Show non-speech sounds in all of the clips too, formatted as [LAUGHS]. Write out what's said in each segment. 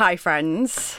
Hi, friends.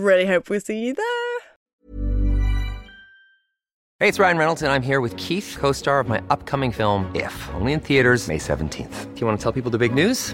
really hope we see you there. Hey, it's Ryan Reynolds, and I'm here with Keith, co star of my upcoming film, If, only in theaters, May 17th. Do you want to tell people the big news?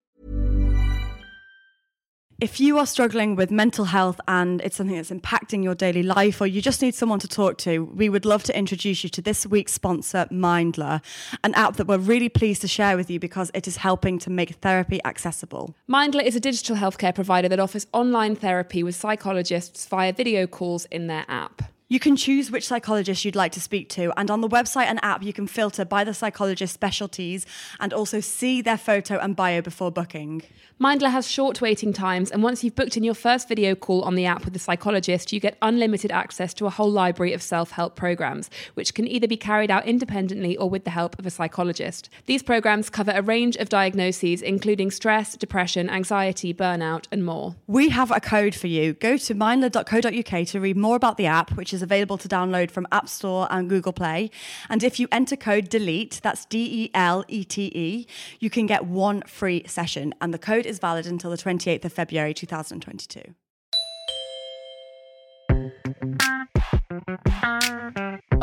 If you are struggling with mental health and it's something that's impacting your daily life, or you just need someone to talk to, we would love to introduce you to this week's sponsor, Mindler, an app that we're really pleased to share with you because it is helping to make therapy accessible. Mindler is a digital healthcare provider that offers online therapy with psychologists via video calls in their app. You can choose which psychologist you'd like to speak to, and on the website and app, you can filter by the psychologist's specialties and also see their photo and bio before booking. Mindler has short waiting times, and once you've booked in your first video call on the app with the psychologist, you get unlimited access to a whole library of self help programs, which can either be carried out independently or with the help of a psychologist. These programs cover a range of diagnoses, including stress, depression, anxiety, burnout, and more. We have a code for you. Go to mindler.co.uk to read more about the app, which is available to download from App Store and Google Play. And if you enter code DELETE, that's D E L E T E, you can get one free session. And the code is valid until the 28th of February 2022.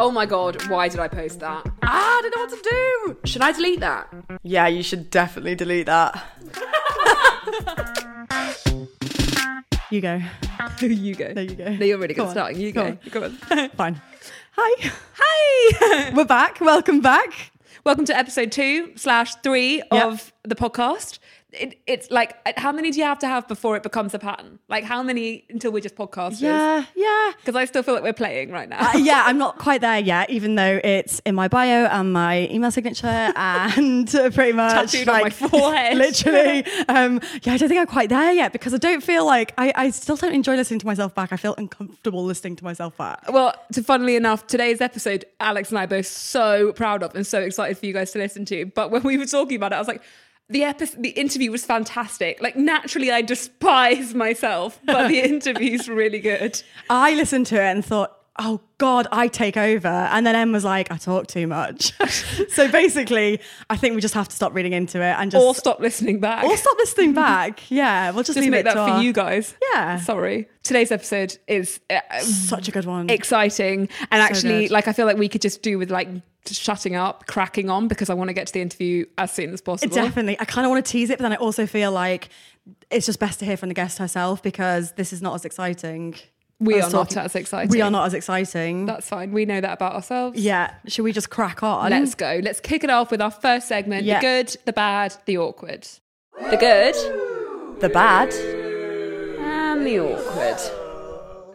Oh my god, why did I post that? Ah, I don't know what to do. Should I delete that? Yeah, you should definitely delete that. [LAUGHS] you go. [LAUGHS] you go. There you go. No, you're really good Go on. starting. You Go go. on. [LAUGHS] Go on. Fine. Hi. Hi. We're back. Welcome back. Welcome to episode two slash three Yep. of the podcast. It, it's like, how many do you have to have before it becomes a pattern? Like, how many until we're just podcasters? Yeah, yeah. Because I still feel like we're playing right now. Uh, yeah, I'm not quite there yet, even though it's in my bio and my email signature [LAUGHS] and uh, pretty much Tattooed on my [LAUGHS] forehead. literally. [LAUGHS] Um, yeah, I don't think I'm quite there yet because I don't feel like I, I still don't enjoy listening to myself back. I feel uncomfortable listening to myself back. Well, to funnily enough, today's episode, Alex and I are both so proud of and so excited for you guys to listen to. But when we were talking about it, I was like, the episode, the interview was fantastic. Like naturally, I despise myself, but the [LAUGHS] interview's really good. I listened to it and thought, oh God, I take over. And then Em was like, I talk too much. [LAUGHS] so basically, I think we just have to stop reading into it and just Or stop listening back. or stop listening [LAUGHS] back. Yeah, we'll just, Just leave make it that for our- you guys. Yeah. Sorry. Today's episode is uh, Such a good one. exciting and actually good. like I feel like we could just do with like shutting up, cracking on because I want to get to the interview as soon as possible. Definitely. I kind of want to tease it, but then I also feel like it's just best to hear from the guest herself because this is not as exciting. We are not as exciting. We are not as exciting. That's fine. We know that about ourselves. yeah. Should we just crack on? Let's go. Let's kick it off with our first segment Yeah. the good, the bad, the awkward. The good The bad. and the awkward.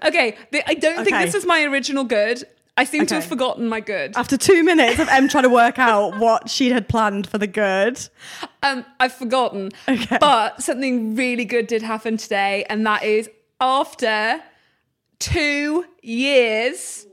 Okay, the, I don't think this was my original good. I seem to have forgotten my good. After two minutes of Em trying to work out what she had planned for the good. Um, I've forgotten. Okay. But something really good did happen today, and that is after two years.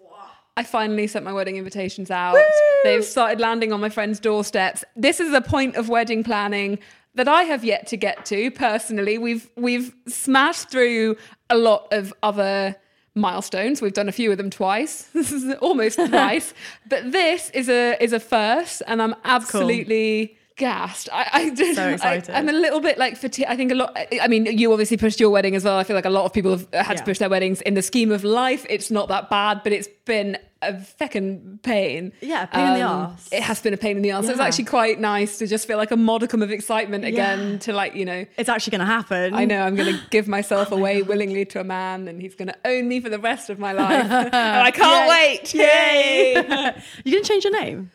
I finally sent my wedding invitations out. They've started landing on my friends' doorsteps. This is a point of wedding planning that I have yet to get to personally. We've we've smashed through a lot of other milestones. We've done a few of them twice. This [LAUGHS] is almost [LAUGHS] twice. But this is a is a first, and I'm absolutely gassed. I, I [LAUGHS] just, So excited. I, am a little bit like fatigued. I think a lot. I mean, you obviously pushed your wedding as well. I feel like a lot of people have had to push their weddings. In the scheme of life, it's not that bad, but it's been a feckin' pain. Um, Yeah, pain in the arse. It has been a pain in the arse. So it's actually quite nice to just feel like a modicum of excitement again Yeah. to like, you know, It's actually going to happen. I know I'm going to give myself [LAUGHS] away willingly to a man and he's going to own me for the rest of my life. [LAUGHS] and I can't wait. Yay. You're going to change your name?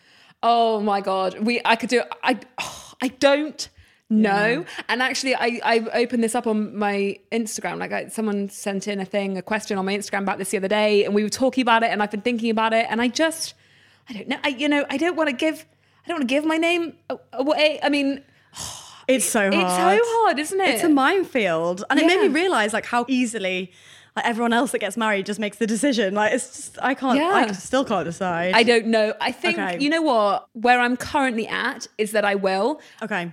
Oh my god, we I could do I oh, I don't know. And actually, I I opened this up on my Instagram. Like I, someone sent in a thing, a question on my Instagram about this the other day, and we were talking about it, and I've been thinking about it, and I just I don't know. I you know I don't want to give I don't want to give my name away. I mean, It's so hard. it's so hard, isn't it? It's a minefield, and it made me realize like how easily like everyone else that gets married just makes the decision. Like it's just I can't. I still can't decide. I don't know. I think Okay. you know what where I'm currently at is that I will Okay.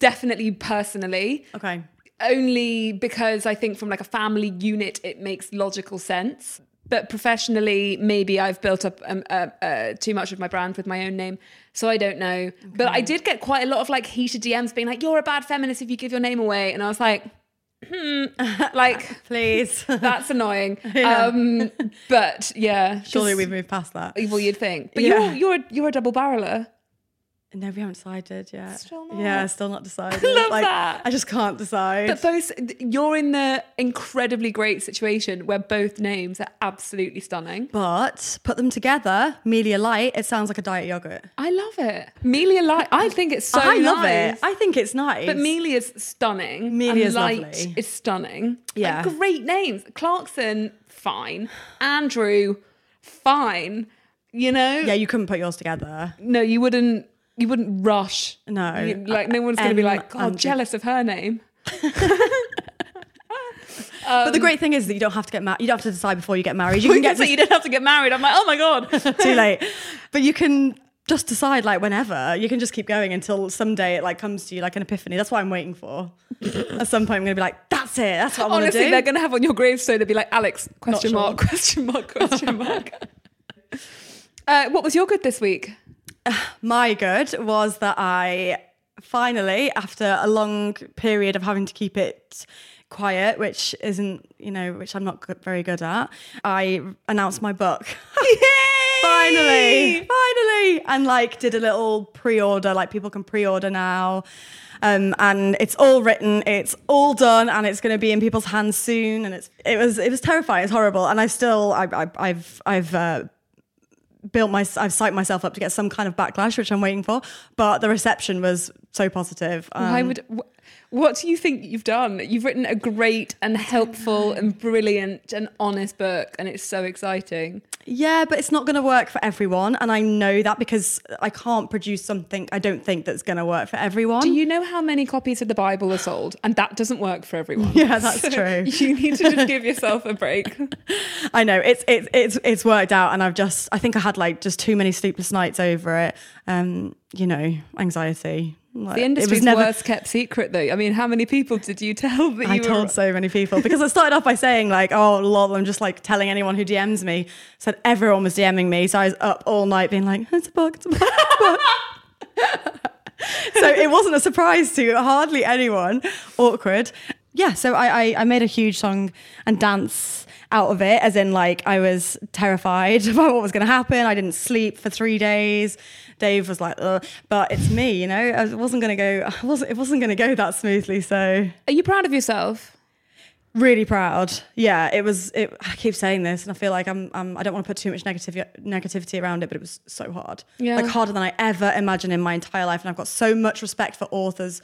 definitely personally Okay. only because I think from like a family unit it makes logical sense. But professionally, maybe I've built up um, uh, uh, too much of my brand with my own name, so I don't know. But I did get quite a lot of like heated DMs being like, "You're a bad feminist if you give your name away," and I was like, "Hmm, [LAUGHS] like Please. [LAUGHS] that's annoying." [LAUGHS] Um, but yeah, Surely we've moved past that. well, you'd think. But Yeah. you're you're a, you're a double barreler. No, we haven't decided yet. Still not. Yeah, still not decided. [LAUGHS] love like, that. I just can't decide. But both, you're in the incredibly great situation where both names are absolutely stunning. But put them together, Melia Light, it sounds like a diet yogurt. I love it. Melia Light, I think it's so I love it. I think it's nice. But Melia's stunning. Melia's Light lovely. is stunning. Yeah. Like, great names. Clarkson, fine. Andrew, fine. You know? yeah, you couldn't put yours together. No, you wouldn't. You wouldn't rush. No. You- like no one's going to be M. like, "God, Andrew." jealous of her name." [LAUGHS] but the great thing is that you don't have to get married. You don't have to decide before you get married. You [LAUGHS] can get you didn't have to get married. I'm like, oh my god. [LAUGHS] too late. But you can just decide like whenever. You can just keep going until someday it like comes to you like an epiphany. That's what I'm waiting for. At some point I'm gonna be like, that's it. That's what I want to Honestly, do. they're going to have on your gravestone. They'll be like, Alex? Question sure. mark? Question mark? Question mark? uh, what was your good this week? [SIGHS] My good was that I finally, after a long period of having to keep it quiet, which isn't, you know, which I'm not good, very good at, I announced my book. [LAUGHS] Yay! Finally, finally, and like did a little pre-order. Like people can pre-order now. Um, and it's all written, it's all done, and it's going to be in people's hands soon. And it's it was it was terrifying, it's horrible, and I still I, I I've I've uh, built my I've psyched myself up to get some kind of backlash, which I'm waiting for. But the reception was so positive. Um, Why would? Wh- What do you think you've done? You've written a great and helpful and brilliant and honest book, and it's so exciting. yeah, but it's not going to work for everyone, and I know that because I can't produce something I don't think that's going to work for everyone. Do you know how many copies of the Bible are sold? And that doesn't work for everyone. Yeah, that's true. [LAUGHS] You need to just give [LAUGHS] yourself a break. I know it's it's it's it's worked out, and I've just I think I had like just too many sleepless nights over it. Um, you know, anxiety. Like, The it was industry's never- worst kept secret, though. I mean, how many people did you [LAUGHS] tell that you I were? told so many people because I started off by saying like, oh lol, I'm just like telling anyone who DMs me. Said everyone was DMing me, so I was up all night being like, it's a bug, it's a book. It's a book. [LAUGHS] so it wasn't a surprise to hardly anyone. Awkward. Yeah, so I, I I made a huge song and dance out of it, as in like I was terrified [LAUGHS] about what was going to happen. I didn't sleep for three days. Dave was like, Ugh. but it's me, you know. I wasn't going to go. [LAUGHS] I wasn't. It wasn't going to go that smoothly. So Are you proud of yourself? really proud. Yeah, it was. It, I keep saying this, and I feel like I'm. I'm I don't want to put too much negativity negativity around it, but it was so hard. Yeah. like harder than I ever imagined in my entire life, and I've got so much respect for authors.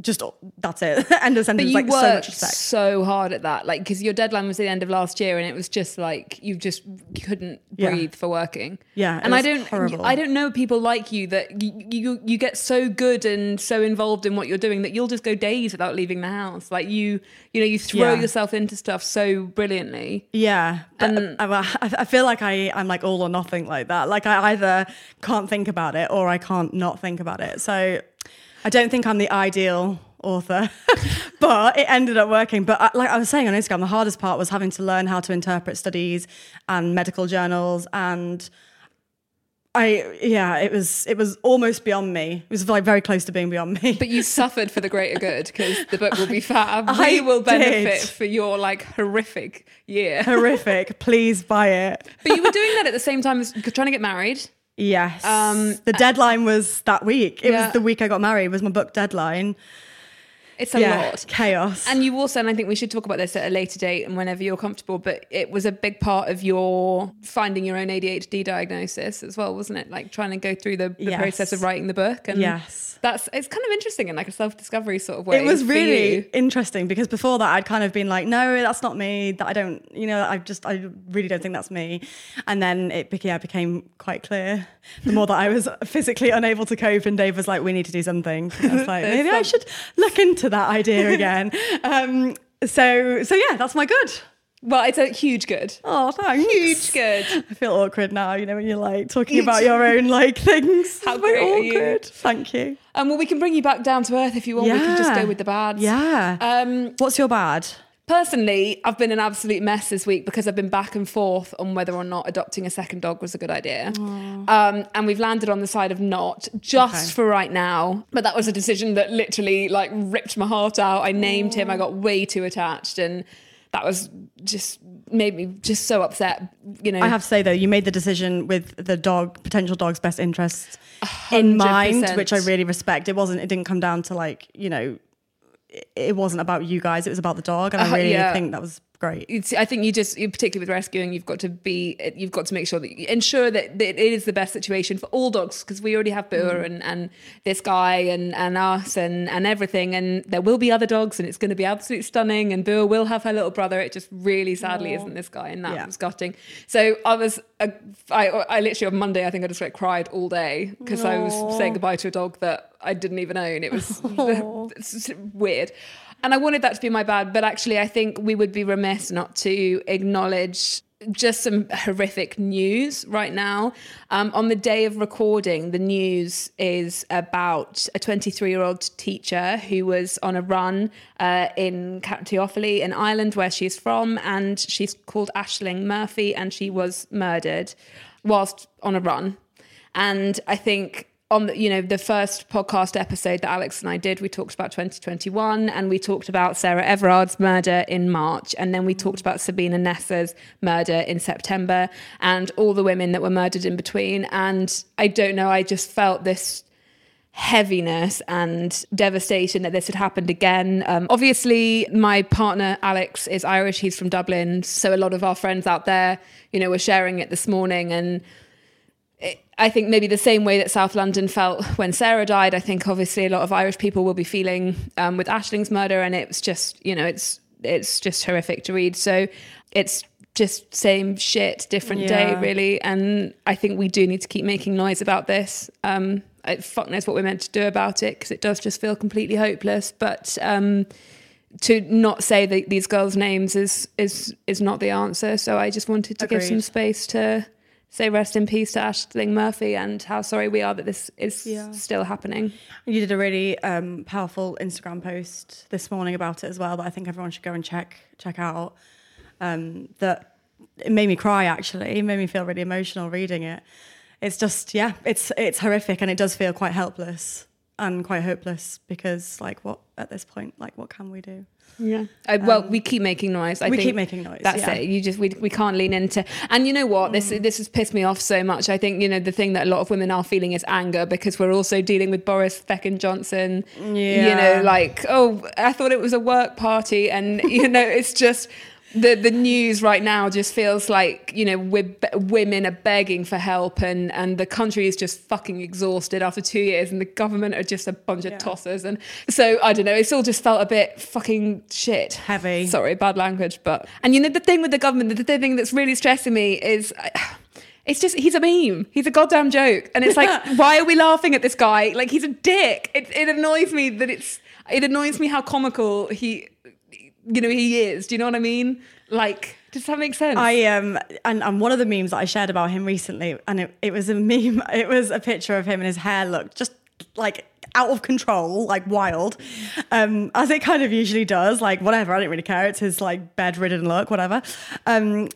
Just that's it. [LAUGHS] End of But sentence. you like so much worked respect. so hard at that, like because your deadline was the end of last year, and it was just like you just couldn't Yeah. breathe for working. Yeah, and I don't, horrible. I don't know people like you that you, you you get so good and so involved in what you're doing that you'll just go days without leaving the house. Like you, you know, you throw Yeah. yourself into stuff so brilliantly. Yeah, but uh, [LAUGHS] I, I feel like I, I'm like all or nothing like that. Like I either can't think about it or I can't not think about it. So I don't think I'm the ideal author, [LAUGHS] but it ended up working. But I, like I was saying on Instagram, the hardest part was having to learn how to interpret studies and medical journals and I yeah, it was it was almost beyond me. It was like very close to being beyond me. But you suffered for the greater good because the book will be fab. [LAUGHS] I will benefit did. for your like horrific year. horrific. Please buy it. but you were doing that at the same time as trying to get married. Yes. Um, the deadline was that week. It Yeah. was the week I got married. Was my book deadline. It's a yeah, lot. chaos. And you also, and I think we should talk about this at a later date and whenever you're comfortable, but it was a big part of your finding your own ADHD diagnosis as well, wasn't it? Like trying to go through the, the Yes. process of writing the book. And Yes. that's, it's kind of interesting in like a self discovery sort of way. it was really interesting because before that I'd kind of been like, no, that's not me. That I don't, you know, I just, I really don't think that's me. And then it became, yeah, became quite clear the more that I was [LAUGHS] physically unable to cope. And Dave was like, we need to do something. I was like, [LAUGHS] maybe I should look into that idea [LAUGHS] again. um, so, so yeah, that's my good. Well, it's a huge good. Oh, thanks. Huge good. I feel awkward now, you know, when you're like talking about your own like things. How great are you? awkward. Thank you. Um, well, we can bring you back down to earth if you want. We can just go with the bads. Yeah. Um, What's your bad? Personally, I've been an absolute mess this week because I've been back and forth on whether or not adopting a second dog was a good idea. Um, and we've landed on the side of not, just Okay. for right now. But that was a decision that literally like ripped my heart out. I named him, I got way too attached, and that was just made me just so upset. You know, I have to say though, you made the decision with the dog, potential dog's best interests in mind, 100%. which I really respect. It wasn't. It didn't come down to like you know, it, wasn't about you guys. It was about the dog, and I Uh, really yeah. think that was great. it's, I think you just, particularly with rescuing, you've got to be, you've got to make sure that you ensure that, it is the best situation for all dogs because we already have Boer and, and this guy and, and us and, and everything. And there will be other dogs and it's going to be absolutely stunning. And Boer will have her little brother. It just really sadly isn't this guy. And that Yeah. was gutting. So I was, uh, I, I literally on Monday, I think I just like cried all day because I was saying goodbye to a dog that I didn't even own. It was [LAUGHS] [LAUGHS] weird. And I wanted that to be my bad, but actually, I think we would be remiss not to acknowledge just some horrific news right now. Um, on the day of recording, the news is about a 23 year old teacher who was on a run uh, in County Offaly in Ireland, where she's from, and she's called Ashling Murphy, and she was murdered whilst on a run. And I think on the, you know the first podcast episode that Alex and I did, we talked about 2021, and we talked about Sarah Everard's murder in March, and then we talked about Sabina Nessa's murder in September, and all the women that were murdered in between. And I don't know, I just felt this heaviness and devastation that this had happened again. Um, obviously, my partner Alex is Irish. He's from Dublin, so a lot of our friends out there, you know, were sharing it this morning, and it, I think maybe the same way that South London felt when Sarah died. I think obviously a lot of Irish people will be feeling um, with Ashling's murder, and it's just you know it's it's just horrific to read. So it's just same shit, different day, really. And I think we do need to keep making noise about this. Um, I, fuck knows what we're meant to do about it because it does just feel completely hopeless. But um, to not say the, these girls' names is is is not the answer. So I just wanted to give some space to say rest in peace to Ashling Murphy and how sorry we are that this is Yeah. still happening. You did a really um, powerful Instagram post this morning about it as well that I think everyone should go and check check out. Um, that it made me cry actually. It made me feel really emotional reading it. It's just yeah, it's it's horrific and it does feel quite helpless and quite hopeless because like what at this point like what can we do? Yeah. I, well, we keep making noise. I Um, we keep making noise, That's yeah. Mm. it. You just we, we can't lean into. And you know what? This this has pissed me off so much. I think you know the thing that a lot of women are feeling is anger because we're also dealing with Boris Feckin Johnson. Yeah. You know, like oh, I thought it was a work party, and you know, it's just. The, the news right now just feels like you know we're, women are begging for help and, and the country is just fucking exhausted after two years and the government are just a bunch of tossers. And so I don't know it's all just felt a bit fucking shit. Heavy. sorry bad language but and you know the thing with the government the, the thing that's really stressing me is [SIGHS] it's just he's a meme. He's a goddamn joke. And it's like [LAUGHS] why are we laughing at this guy? Like he's a dick. It, it annoys me that it's it annoys me how comical he you know he is do you know what i mean like does that make sense I um and, and one of the memes that I shared about him recently, and it, it was a [LAUGHS] meme. It was a picture of him and his hair looked just like out of control, like wild, um, as it kind of usually does. Like whatever, I don't really care. It's his like bedridden look, whatever. Um,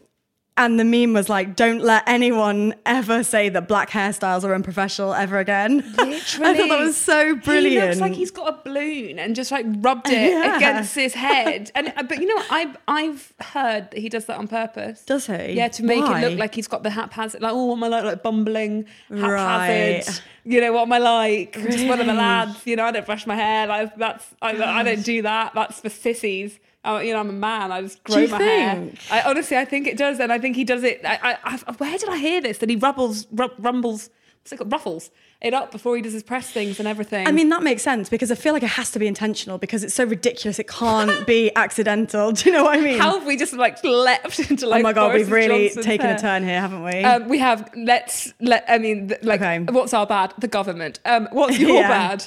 And the meme was like, "Don't let anyone ever say that black hairstyles are unprofessional ever again." Literally, [LAUGHS] I thought that was so brilliant. He looks like he's got a balloon and just like rubbed it Yeah. against his head. And uh, but you know, what? I I've heard that he does that on purpose. Does he? Yeah, to make Why? it look like he's got the haphazard. Like, oh, what am I like? Like bumbling, haphazard. Right. You know, what am I like? I'm just one of the lads. You know, I don't brush my hair. Like that's I, I don't do that. That's for sissies. Uh, you know, I'm a man. I just grow my hair. I honestly, I think it does, and I think he does it. I, I, I where did I hear this? That he rubbles, ru- rumbles, what's it called? Ruffles it up before he does his press things and everything. I mean, that makes sense because I feel like it has to be intentional because it's so ridiculous. It can't be [LAUGHS] accidental. [LAUGHS] Do you know what I mean? how have we just like leapt into like? oh my god, Boris we've really Johnson's taken hair? a turn here, haven't we? Um, we have let's let. I mean, th- like, Okay. what's our bad? The government. Um, what's your [LAUGHS] Yeah. bad?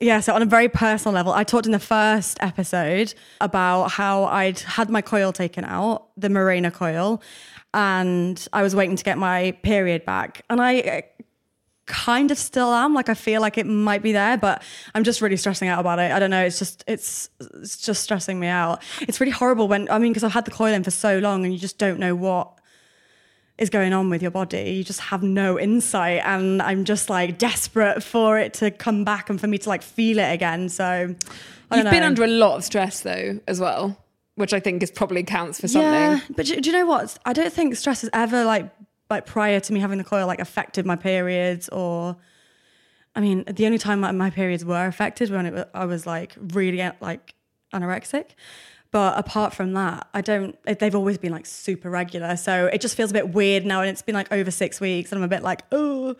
Yeah, so on a very personal level, I talked in the first episode about how I'd had my coil taken out, the Mirena coil, and I was waiting to get my period back. And I uh, kind of still am. Like I feel like it might be there, but I'm just really stressing out about it. I don't know. It's just it's it's just stressing me out. It's really horrible when I mean because I've had the coil in for so long and you just don't know what is going on with your body. You just have no insight, and I'm just like desperate for it to come back and for me to like feel it again. So I You've been under a lot of stress though, as well, which I think is probably counts for something. Yeah, but do, do you know what? I don't think stress has ever like like prior to me having the coil like affected my periods or. I mean, the only time my, my periods were affected when it, I was like really like anorexic. But apart from that, I don't. They've always been like super regular, so it just feels a bit weird now. And it's been like over six weeks, and I'm a bit like, oh.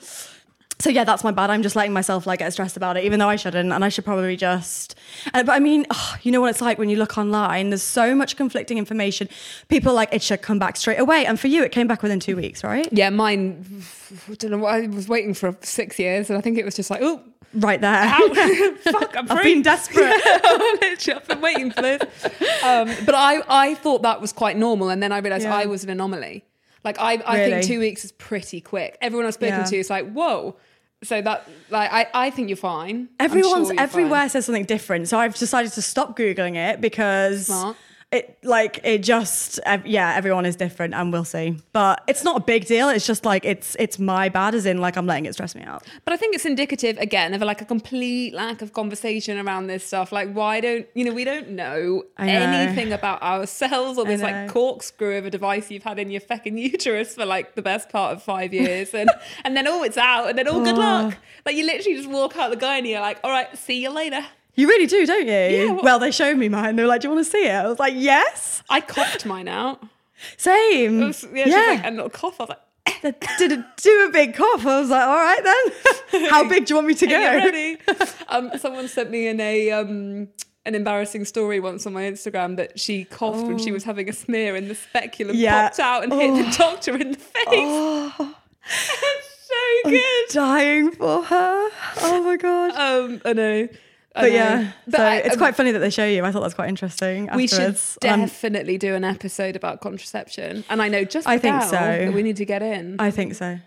So yeah, that's my bad. I'm just letting myself like get stressed about it, even though I shouldn't, and I should probably just. Uh, but I mean, oh, you know what it's like when you look online. There's so much conflicting information. People like it should come back straight away, and for you, it came back within two weeks, right? Yeah, mine. I don't know. I was waiting for six years, and I think it was just like, oh, Right there. ow, [LAUGHS] fuck, I'm [LAUGHS] I've been desperate. [LAUGHS] Literally, I've been waiting for this. Um, but I, I thought that was quite normal, and then I realised Yeah. I was an anomaly. Like I, I Really? think two weeks is pretty quick. Everyone I've spoken Yeah. to is like, whoa. So that, like, I, I think you're fine. Everyone's sure you're everywhere fine. says something different, so I've decided to stop googling it because Smart. It like it just yeah everyone is different and we'll see. But it's not a big deal. It's just like it's it's my bad as in like I'm letting it stress me out. But I think it's indicative again of like a complete lack of conversation around this stuff. Like, why don't you know? We don't know, know. anything about ourselves or this like corkscrew of a device you've had in your fucking uterus for like the best part of five years, and and then oh, it's out, and then oh, good luck. Like you literally just walk out the guy and you're like, all right, see you later. You really do, don't you? Yeah, what- well, they showed me mine. They were like, "Do you want to see it?" I was like, "Yes." I coughed mine out. Same. Was, yeah, was like a little cough. I was like, They did a, do a big cough. I was like, "All right then." [LAUGHS] How big do you want me to go? Are you ready? um, someone sent me in a um, an embarrassing story once on my Instagram that she coughed when she was having a smear and the speculum Yeah. popped out and hit the doctor in the face. [LAUGHS] it's so good. Dying for her. Oh my god. Um, I know. But yeah, But so I- it's um, quite funny that they show you. I thought that's quite interesting. We should. Um, definitely do an episode about contraception, and I know just I think so. that we need to get in. I think so.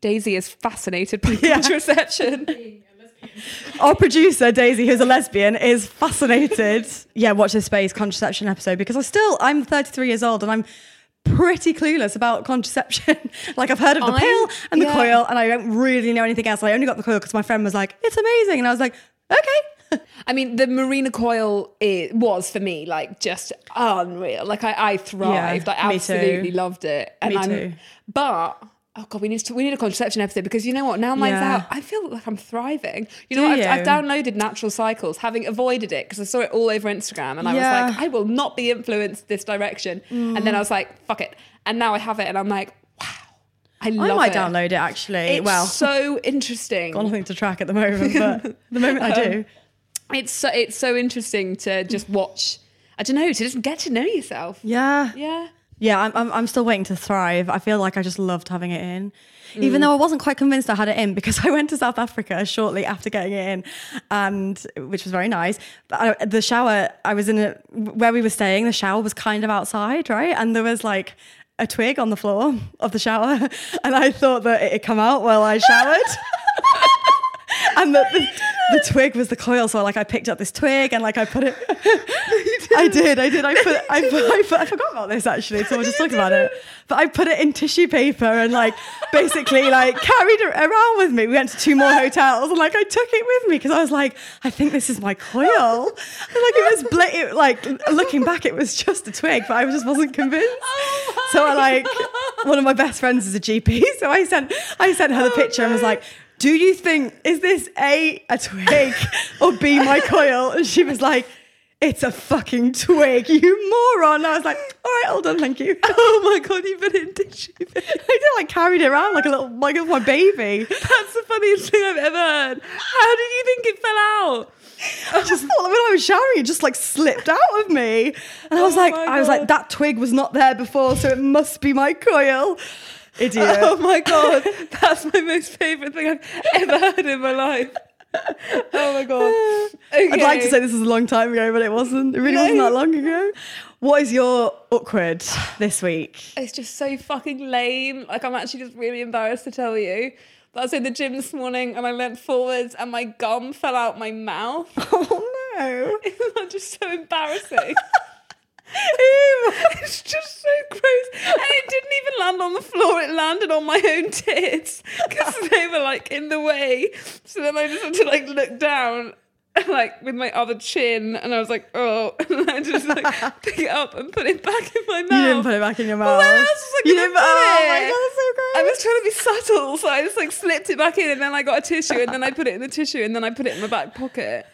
Daisy is fascinated by [LAUGHS] Yeah. contraception. [LAUGHS] Our producer Daisy, who's a lesbian, is fascinated. [LAUGHS] yeah, watch this space contraception episode because I still I'm 33 years old and I'm pretty clueless about contraception. [LAUGHS] like I've heard of the I'm- pill and the yeah. coil, and I don't really know anything else. I only got the coil because my friend was like, "It's amazing," and I was like, "Okay." [LAUGHS] I mean, the Mirena coil it was for me like just unreal. Like I, I thrived. Yeah, I absolutely loved it. And Me I'm, too. But oh god, we need to we need a contraception episode because you know what? Now mine's Yeah. out. I feel like I'm thriving. You know, what? I've, I've downloaded Natural Cycles, having avoided it because I saw it all over Instagram, and I Yeah. was like, I will not be influenced this direction. And then I was like, fuck it. And now I have it, and I'm like, wow, I I might it. download it actually. It's well, so [LAUGHS] interesting. got nothing to track at the moment, but [LAUGHS] the moment I do. Um, it's so it's so interesting to just watch. I don't know to just get to know yourself. Yeah. Yeah. Yeah, I'm, I'm, I'm still waiting to thrive. I feel like I just loved having it in. Even mm. though I wasn't quite convinced I had it in because [LAUGHS] I went to South Africa shortly after getting it in, and which was very nice. But I, the shower, I was in a, where we were staying, the shower was kind of outside, right? And there was like a twig on the floor of the shower. [LAUGHS] And I thought that it had come out while I showered. [LAUGHS] and that the, the twig was the coil. So like I picked up this twig and like I put it. [LAUGHS] I did, I did. I put, I [LAUGHS] put, I put, I forgot about this actually. So we'll just talk about it. But I put it in tissue paper and like basically like carried it around with me. We went to two more hotels and like I took it with me because I was like, I think this is my coil. And like it was bla- it, like looking back, it was just a twig, but I just wasn't convinced. Oh so I like one of my best friends is a GP, so I sent I sent her the picture and was like. Do you think is this a a twig or b my [LAUGHS] coil? And she was like, "It's a fucking twig, you moron!" I was like, "All right, all done, thank you." [LAUGHS] Oh my god, you put it in tissue. I did like carried it around like a little like my baby. [LAUGHS] That's the funniest thing I've ever heard. How did you think it fell out? I just thought that when I was showering, it just like slipped out of me, and I was Oh like, I was like, that twig was not there before, so it must be my coil. Idiot. [LAUGHS] Oh my god, that's my most favourite thing I've ever heard in my life. Oh my god. [SIGHS] Okay. I'd like to say this was a long time ago, but it wasn't. It really wasn't that long ago. What is your awkward this week? It's just so fucking lame. Like I'm actually just really embarrassed to tell you. But I was in the gym this morning and I leant forwards and my gum fell out my mouth. [LAUGHS] Oh no. [LAUGHS] Isn't that just so embarrassing? Ew. It's just so gross. And it didn't even land on the floor, it landed on my own tits because [LAUGHS] they were like in the way. So then I just had to like look down. Like with my other chin, and I was like, oh, [LAUGHS] and I just like [LAUGHS] pick it up and put it back in my mouth. You didn't put it back in your mouth. Where else was I you didn't put Oh it? my god, that's so gross. I was trying to be subtle, so I just like slipped it back in, and then I got a tissue, and then I put it in the tissue, and then I put it in my back pocket.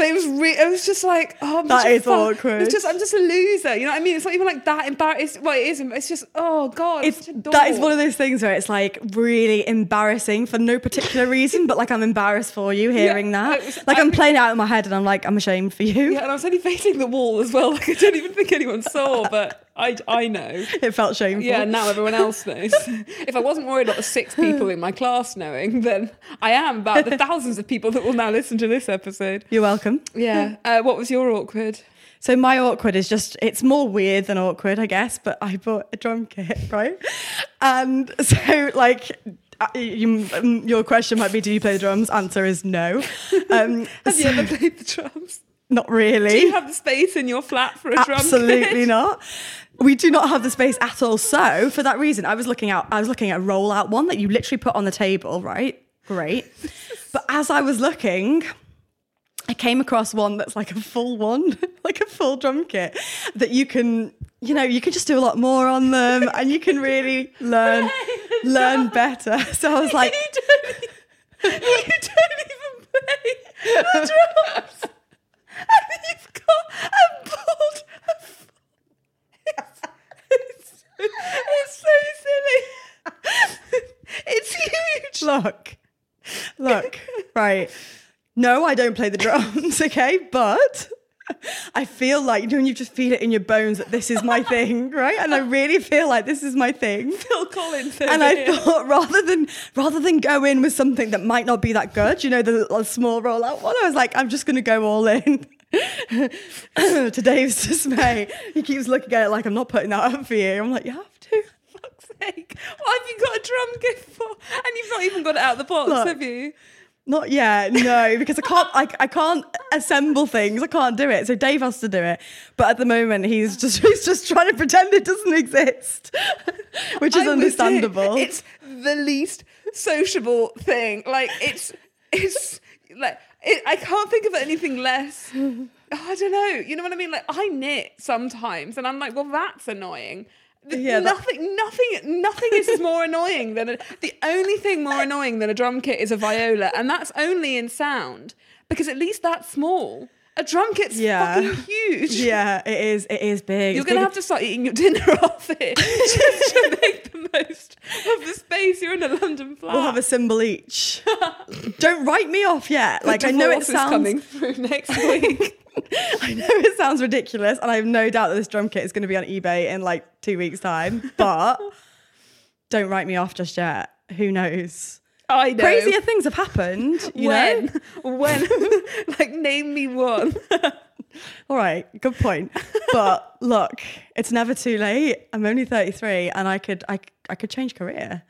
But it was re- it was just like, oh, I'm That is awkward. It's just I'm just a loser. You know what I mean? It's not even like that embarrassed. Well, it is. It's just oh god. it's that is one of those things where it's like really embarrassing for no particular reason, but like I'm embarrassed for you hearing Yeah, that. was- like I I'm mean- playing it out in my head and I'm like, I'm ashamed for you. Yeah, and I was only [LAUGHS] facing the wall as well. Like I don't even think anyone saw, [LAUGHS] but I I know. [LAUGHS] It felt shameful. Yeah, now everyone else knows. [LAUGHS] if I wasn't worried about the six people in my class knowing, then I am about the [LAUGHS] thousands of people that will now listen to this episode. You're welcome. Yeah. Uh, what was your awkward? So my awkward is just it's more weird than awkward, I guess, but I bought a drum kit, right? And so like uh, you, um, your question might be, do you play the drums? Answer is no. Um, Have you ever played the drums? not really. Do you have the space in your flat for a drum kit? Absolutely not. We do not have the space at all. So for that reason, I was looking out. I was looking at a rollout one that you literally put on the table, right? Great. [LAUGHS] But as I was looking, I came across one that's like a full one, [LAUGHS] like a full drum kit that you can, you know, you can just do a lot more on them, and you can really [LAUGHS] learn learn better. So I was like, you don't, you don't even play the drums. And you've got a board of it's, so silly. [LAUGHS] It's huge. look, look, right. No, I don't play the drums, [LAUGHS] okay? But I feel like, you know, when you just feel it in your bones that this is my [LAUGHS] thing, right? And I really feel like this is my thing. Phil Collins. And I here. thought rather than rather than go in with something that might not be that good, you know, the little small rollout one, I was like, I'm just gonna go all in. to Dave's dismay, he keeps looking at it like I'm not putting that up for you. I'm like, you have What have you got a drum kit for? And you've not even got it out of the box, Look. have you? Not yet, no, because I can't. I, I can't assemble things. I can't do it. So Dave has to do it. But at the moment, he's just [LAUGHS] he's just trying to pretend it doesn't exist, [LAUGHS] which is I understandable. It's the least sociable thing. Like it's it's like it, I can't think of anything less. I don't know. You know what I mean? Like I knit sometimes, and I'm like, well, that's annoying. Yeah, that- nothing, nothing, nothing is more annoying than a, the only thing more annoying than a drum kit is a viola, and that's only in sound because at least that's small. A drum kit's Yeah. fucking huge. [LAUGHS] yeah, it is. It is big. You're going to have to start eating your [LAUGHS] dinner off it [LAUGHS] just to make the most of the space. You're in a London flat. We'll have a cymbal each. Don't write me off yet. Like I know it sounds. coming through next week. I know it sounds ridiculous, and I have no doubt that this drum kit is going to be on eBay in like two weeks' time. But don't write me off just yet. Who knows? I know. Crazier things have happened. You when? know. When? [LAUGHS] like, name me one. [LAUGHS] All right, good point. But look, it's never too late. I'm only 33, and I could I I could change career.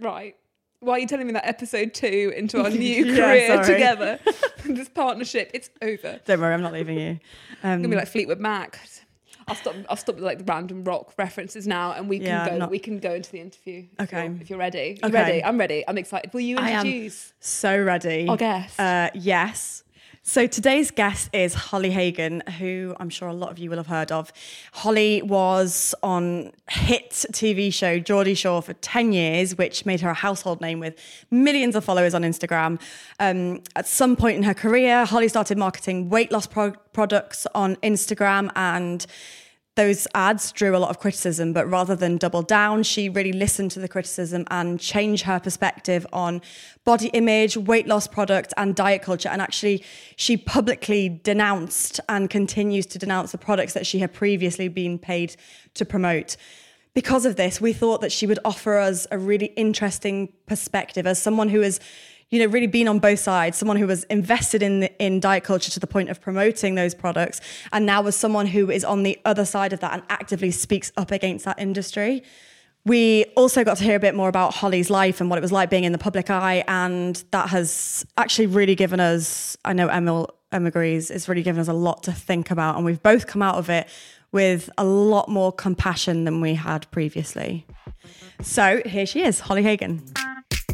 right. why are you telling me that episode two into our [LAUGHS] new Yeah, career sorry. together? this partnership, it's over. Don't worry, I'm not leaving you. Um, It's gonna be like Fleetwood Mac. I'll stop. I'll stop with like the random rock references now, and we can Yeah, go. not- We can go into the interview. if Okay. you're- if you're ready. You Okay. ready? I'm ready. I'm excited. Will you I am introduce? so ready. Our guest. Uh, yes. So today's guest is Holly Hagan, who I'm sure a lot of you will have heard of. Holly was on hit TV show Geordie Shore for 10 years, which made her a household name with millions of followers on Instagram. Um, at some point in her career, Holly started marketing weight loss pro- products on Instagram and those ads drew a lot of criticism, but rather than double down, she really listened to the criticism and changed her perspective on body image, weight loss products, and diet culture. And actually, she publicly denounced and continues to denounce the products that she had previously been paid to promote. Because of this, we thought that she would offer us a really interesting perspective as someone who is you know, really been on both sides, someone who was invested in in diet culture to the point of promoting those products, and now was someone who is on the other side of that and actively speaks up against that industry. We also got to hear a bit more about Holly's life and what it was like being in the public eye, and that has actually really given us, I know Emma, Emma agrees, it's really given us a lot to think about, and we've both come out of it with a lot more compassion than we had previously. So here she is, Holly Hagan.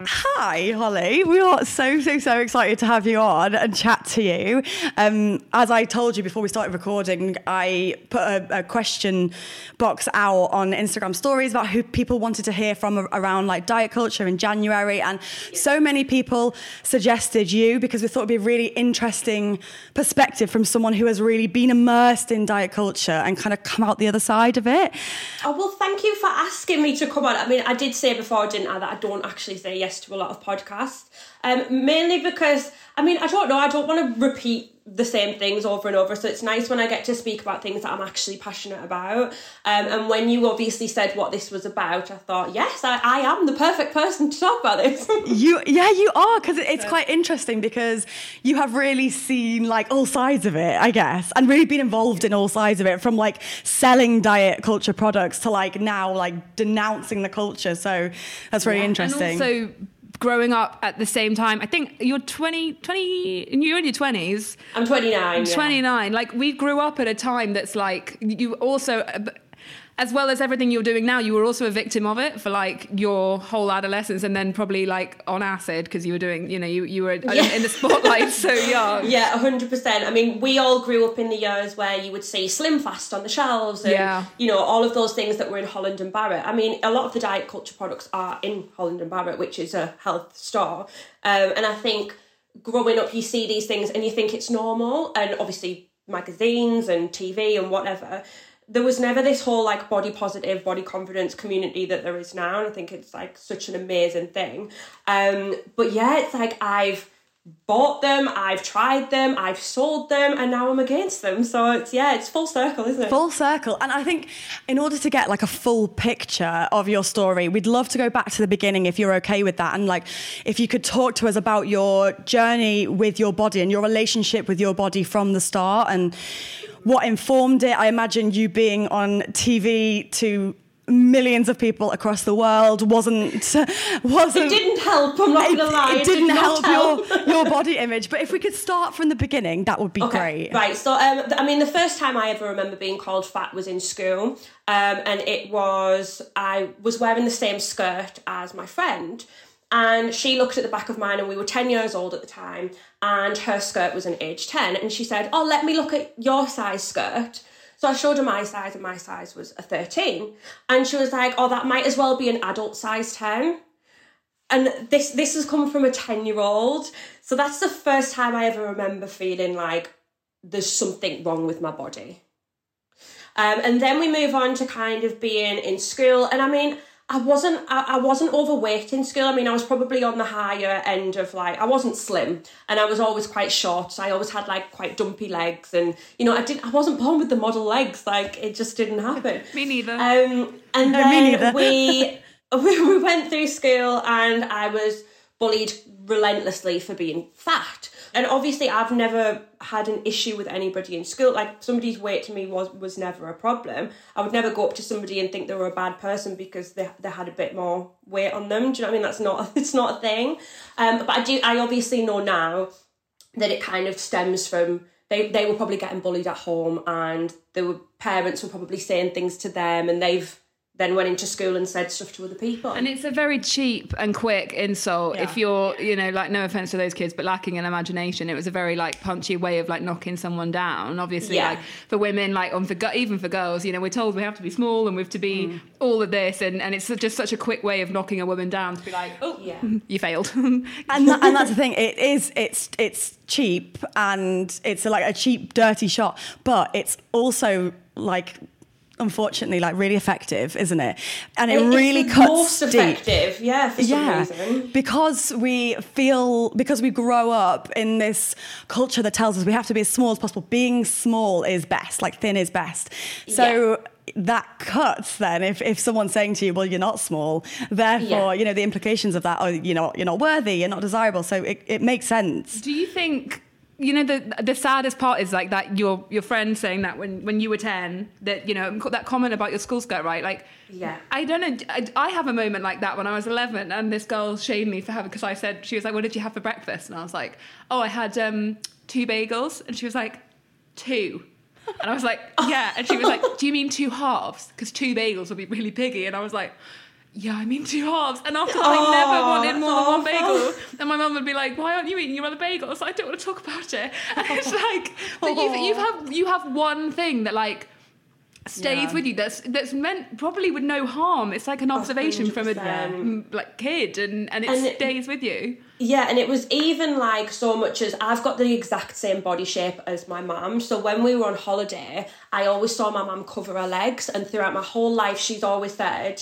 Hi, Holly. We are so, so, so excited to have you on and chat to you. Um, as I told you before we started recording, I put a, a question box out on Instagram stories about who people wanted to hear from around like diet culture in January. And so many people suggested you because we thought it'd be a really interesting perspective from someone who has really been immersed in diet culture and kind of come out the other side of it. Oh well, thank you for asking me to come on. I mean, I did say before, I didn't I, that I don't actually say yes to a lot of podcasts. Um, mainly because I mean, I don't know. I don't want to repeat the same things over and over. So it's nice when I get to speak about things that I'm actually passionate about. Um, and when you obviously said what this was about, I thought, yes, I, I am the perfect person to talk about this. [LAUGHS] You, yeah, you are because it's quite interesting because you have really seen like all sides of it, I guess, and really been involved in all sides of it, from like selling diet culture products to like now like denouncing the culture. So that's really interesting. And also growing up at the same time. I think you're 20, 20 you're in your 20s. I'm 29. yeah. 29 like we grew up at a time that's like you also as well as everything you're doing now you were also a victim of it for like your whole adolescence and then probably like on acid because you were doing you know you, you were Yeah. in the spotlight so [LAUGHS] young Yeah, hundred percent. I mean, we all grew up in the years where you would see Slim Fast on the shelves, and Yeah. you know all of those things that were in Holland and Barrett. I mean, a lot of the diet culture products are in Holland and Barrett, which is a health store, um, and I think growing up, you see these things and you think it's normal, and obviously magazines and TV and whatever. There was never this whole like body positive, body confidence community that there is now, and I think it's like such an amazing thing. Um, but yeah, it's like I've bought them, I've tried them, I've sold them, and now I'm against them. So it's yeah, it's full circle, isn't it? Full circle. And I think in order to get like a full picture of your story, we'd love to go back to the beginning if you're okay with that. And like if you could talk to us about your journey with your body and your relationship with your body from the start and what informed it. I imagine you being on TV to millions of people across the world wasn't [LAUGHS] wasn't It didn't help. I'm not it, gonna lie. it didn't did help, not your [LAUGHS] your body image. But if we could start from the beginning, that would be great. Right. So, um, I mean, the first time I ever remember being called fat was in school, um, and it was I was wearing the same skirt as my friend, and she looked at the back of mine, and we were ten years old at the time, and her skirt was an age ten, and she said, "Oh, let me look at your size skirt." So I showed her my size, and my size was a thirteen, and she was like, "Oh, that might as well be an adult size 10 and this this has come from a 10 year old so that's the first time i ever remember feeling like there's something wrong with my body. Um, and then we move on to kind of being in school. And i mean i wasn't I, I wasn't overweight in school. I mean i was probably on the higher end of like i wasn't slim and i was always quite short. So i always had like quite dumpy legs and you know i didn't i wasn't born with the model legs. Like it just didn't happen. [LAUGHS] Me neither. Um, and No, me neither. then we, [LAUGHS] we we went through school, and I was bullied relentlessly for being fat. And obviously, I've never had an issue with anybody in school. Like somebody's weight to me was was never a problem. I would never go up to somebody and think they were a bad person because they, they had a bit more weight on them. Do you know what I mean? That's not [LAUGHS] it's not a thing. Um, but I do. I obviously know now that it kind of stems from they they were probably getting bullied at home and were parents were probably saying things to them and they've then went into school and said stuff to other people. And it's a very cheap and quick insult if you're, you know, like no offense to those kids, but lacking an imagination. It was a very like punchy way of like knocking someone down. Obviously, Yeah. like for women, like on for gu- even for girls, you know, we're told we have to be small and we have to be Mm. all of this, and and it's just such a quick way of knocking a woman down to be like, oh, Yeah. [LAUGHS] you failed. [LAUGHS] and that, and that's the thing. It is. It's it's cheap and it's like a cheap, dirty shot, but it's also like. Unfortunately, like really effective, isn't it? And it It's really the cuts most deep. effective, yeah, for some yeah, reason. because we feel because we grow up in this culture that tells us we have to be as small as possible. Being small is best, like thin is best. So that cuts then if, if someone's saying to you, well, you're not small, therefore, Yeah. you know, the implications of that are, you know, you're not worthy, you're not desirable. So it, it makes sense. Do you think you know the the saddest part is like that your your friend saying that when when you were 10 that you know that comment about your school skirt right? Like Yeah. I don't know I, I have a moment like that when I was 11 and this girl shamed me for having because I said she was like what did you have for breakfast? And I was like oh I had um two bagels. And she was like two. And I was like [LAUGHS] yeah. And she was like do you mean two halves? Because two bagels would be really piggy. And I was like yeah, I mean [LAUGHS] two halves. And after that, I never wanted more than one bagel. And my mum would be like, "Why aren't you eating your other bagels?" I don't want to talk about it. [LAUGHS] And it's like that you've, you have you have one thing that like stays Yeah. with you. That's that's meant probably with no harm. It's like an observation from a 100%. like kid, and and it And it- stays with you. Yeah, and it was even like so much as I've got the exact same body shape as my mum. So when we were on holiday, I always saw my mum cover her legs, and throughout my whole life, she's always said,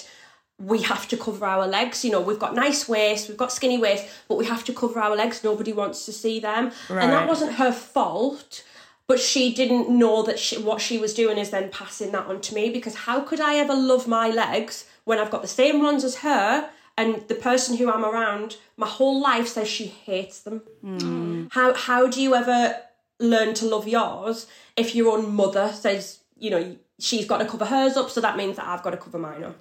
we have to cover our legs. You know, we've got nice waist, we've got skinny waist, but we have to cover our legs. Nobody wants to see them. And that wasn't her fault. But she didn't know that she, what she was doing is then passing that on to me because how could I ever love my legs when I've got the same ones as her and the person who I'm around my whole life says she hates them? Mm. How how do you ever learn to love yours if your own mother says you know she's got to cover hers up, so that means that I've got to cover mine up?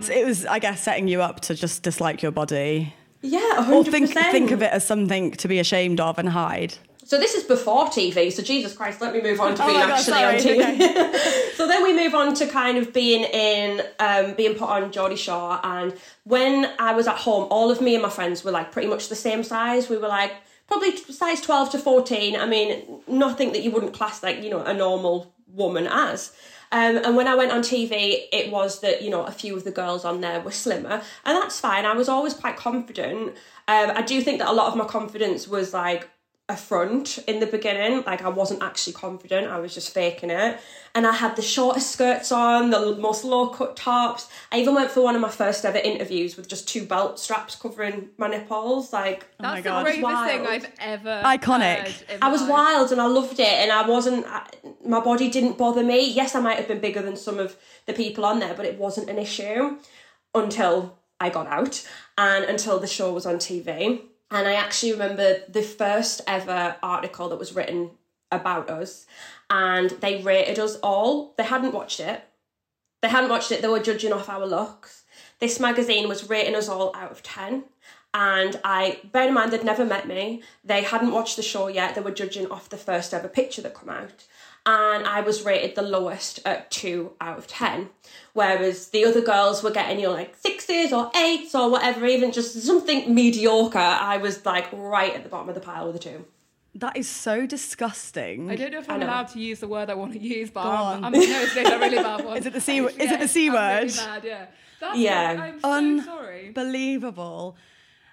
So it was, I guess, setting you up to just dislike your body. Yeah, Or 100%. think, think of it as something to be ashamed of and hide. So this is before TV. So Jesus Christ, let me move on to Oh being God, actually on TV. [LAUGHS] so then we move on to kind of being in, um, being put on Geordie Shore. And when I was at home, all of me and my friends were like pretty much the same size. We were like probably size twelve to fourteen. I mean, nothing that you wouldn't class like you know a normal woman as. Um, and when I went on TV, it was that, you know, a few of the girls on there were slimmer. And that's fine. I was always quite confident. Um, I do think that a lot of my confidence was like a front in the beginning. Like I wasn't actually confident. I was just faking it. And I had the shortest skirts on, the most low cut tops. I even went for one of my first ever interviews with just two belt straps covering my nipples. Like oh That's my the God. bravest Wild. thing I've ever Iconic. heard I was life. wild and I loved it, and I wasn't. I, my body didn't bother me. Yes, I might have been bigger than some of the people on there, but it wasn't an issue until I got out and until the show was on TV. And I actually remember the first ever article that was written about us, and they rated us all. They hadn't watched it. They hadn't watched it. They were judging off our looks. This magazine was rating us all out of ten. And I, bear in mind, they'd never met me. They hadn't watched the show yet. They were judging off the first ever picture that come out. And I was rated the lowest at two out of 10. Whereas the other girls were getting, you know, like sixes or eights or whatever, even just something mediocre. I was like right at the bottom of the pile with the two. That is so disgusting. I don't know if I'm know. allowed to use the word I want to use, but Go I'm, on. I'm no, it's a really bad [LAUGHS] one. Is it the C- I'm- is it the C I'm really word? bad, yeah. That's Yeah. I'm so sorry. Unbelievable.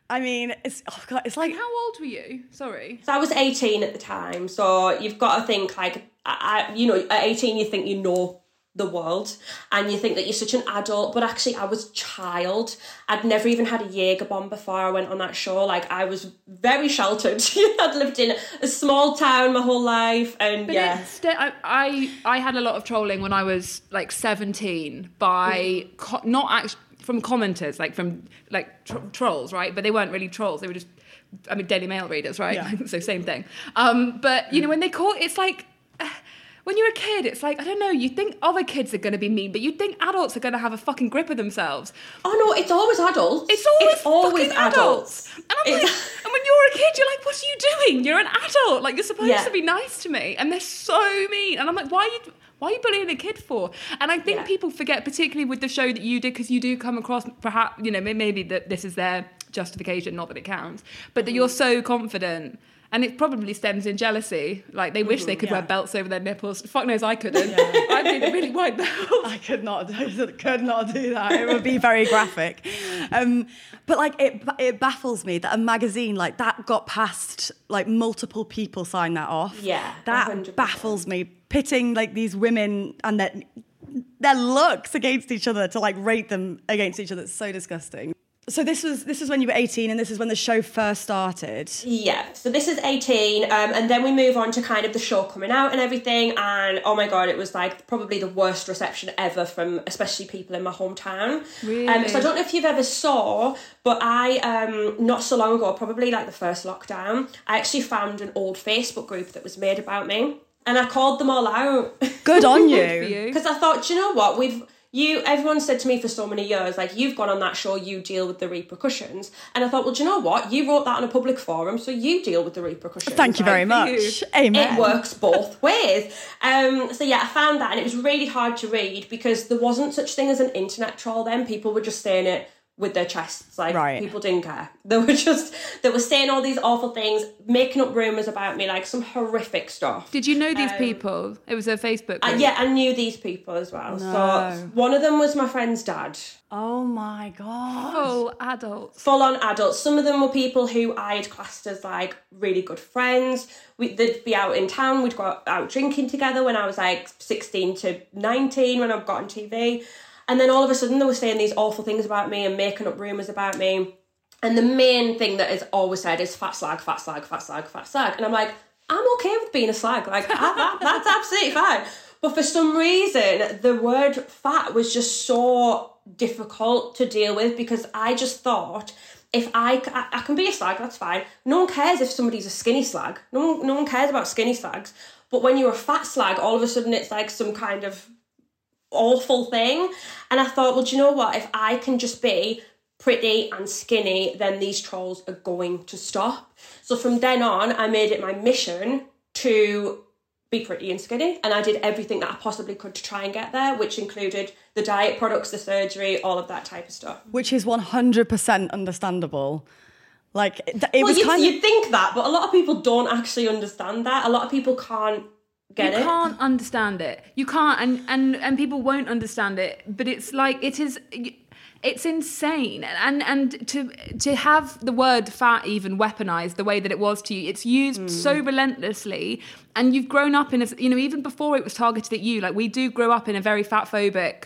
I mean, it's oh God, it's like How old were you? Sorry. So I was 18 at the time. So you've got to think like, I, I, you know, at 18 you think you know the world and you think that you're such an adult, but actually I was a child. I'd never even had a Jaeger bomb before I went on that show. Like I was very sheltered. [LAUGHS] I'd lived in a small town my whole life, and But yeah. sti- I, I I had a lot of trolling when I was like 17 by co- not actually from commenters, like from like tr- trolls, right? But they weren't really trolls. They were just, I mean, Daily Mail readers, right? Yeah. [LAUGHS] so same thing. Um, but you know, when they call, it's like. When you're a kid, it's like I don't know. You think other kids are going to be mean, but you think adults are going to have a fucking grip of themselves. Oh no, it's always adults. It's always, it's always fucking adults. And I'm It's- like, [LAUGHS] and when you're a kid, you're like, what are you doing? You're an adult. Like you're supposed Yeah. to be nice to me, and they're so mean. And I'm like, why are you? Why are you bullying a kid for? And I think Yeah. people forget, particularly with the show that you did, because you do come across, perhaps you know, maybe that this is their justification, not that it counts, but that mm-hmm. you're so confident. And it probably stems in jealousy. Like they wish they could wear belts over their nipples. Fuck knows I couldn't. I need a really wide belt. [LAUGHS] I could not, [LAUGHS] could not do that. It would be very graphic. Um, but like, it, it baffles me that a magazine like that got past like multiple people signed that off. Yeah, that 100%. baffles me. Pitting like these women and their their looks against each other to like rate them against each other. It's so disgusting. So this was this is when you were 18, and this is when the show first started. Yeah, so this is 18, um, and then we move on to kind of the show coming out and everything. And oh my god, it was like probably the worst reception ever from especially people in my hometown. Really? Um, so I don't know if you've ever saw, but I um, not so long ago, probably like the first lockdown, I actually found an old Facebook group that was made about me, and I called them all out. Good on [LAUGHS] you. Because I thought, "Do you know what? We've you everyone said to me for so many years, like you've gone on that show, you deal with the repercussions. And I thought, well, do you know what? You wrote that on a public forum, so you deal with the repercussions. Thank you very Like, much. Amen. It works both [LAUGHS] ways. Um, so yeah, I found that, and it was really hard to read because there wasn't such thing as an internet troll. Then people were just saying it with their chests, like Right. people didn't care. [LAUGHS] They were just they were saying all these awful things, making up rumors about me, like some horrific stuff. Did you know these um, people? It was a Facebook. Group. yeah, I knew these people as well. No. So one of them was my friend's dad. Oh my god. Full adults. Full on adults. Some of them were people who I had classed as like really good friends. We, they'd be out in town. We'd go out drinking together when I was like 16 to 19 when I got on TV. And then all of a sudden they were saying these awful things about me and making up rumours about me. And the main thing that is always said is fat slag, fat slag, fat slag, fat slag. And I'm like, I'm okay with being a slag. Like, I, that, [LAUGHS] that's absolutely fine. But for some reason, the word fat was just so difficult to deal with because I just thought if I I can be a slag, that's fine. No one cares if somebody's a skinny slag. No one, no one cares about skinny slags. But when you're a fat slag, all of a sudden it's like some kind of awful thing. And I thought, well, do you know what? If I can just be pretty and skinny, then these trolls are going to stop. So from then on, I made it my mission to be pretty and skinny. And I did everything that I possibly could to try and get there, which included the diet products, the surgery, all of that type of stuff. Which is 100% understandable. Like it, well, was you'd, kind of you'd think that, but a lot of people don't actually understand that. A lot of people can't get you it. can't understand it. You can't, and and and people won't understand it. But it's like it is. It's insane, and and to to have the word fat even weaponized the way that it was to you, it's used hmm. so relentlessly, and you've grown up in a you know even before it was targeted at you. Like we do grow up in a very fat phobic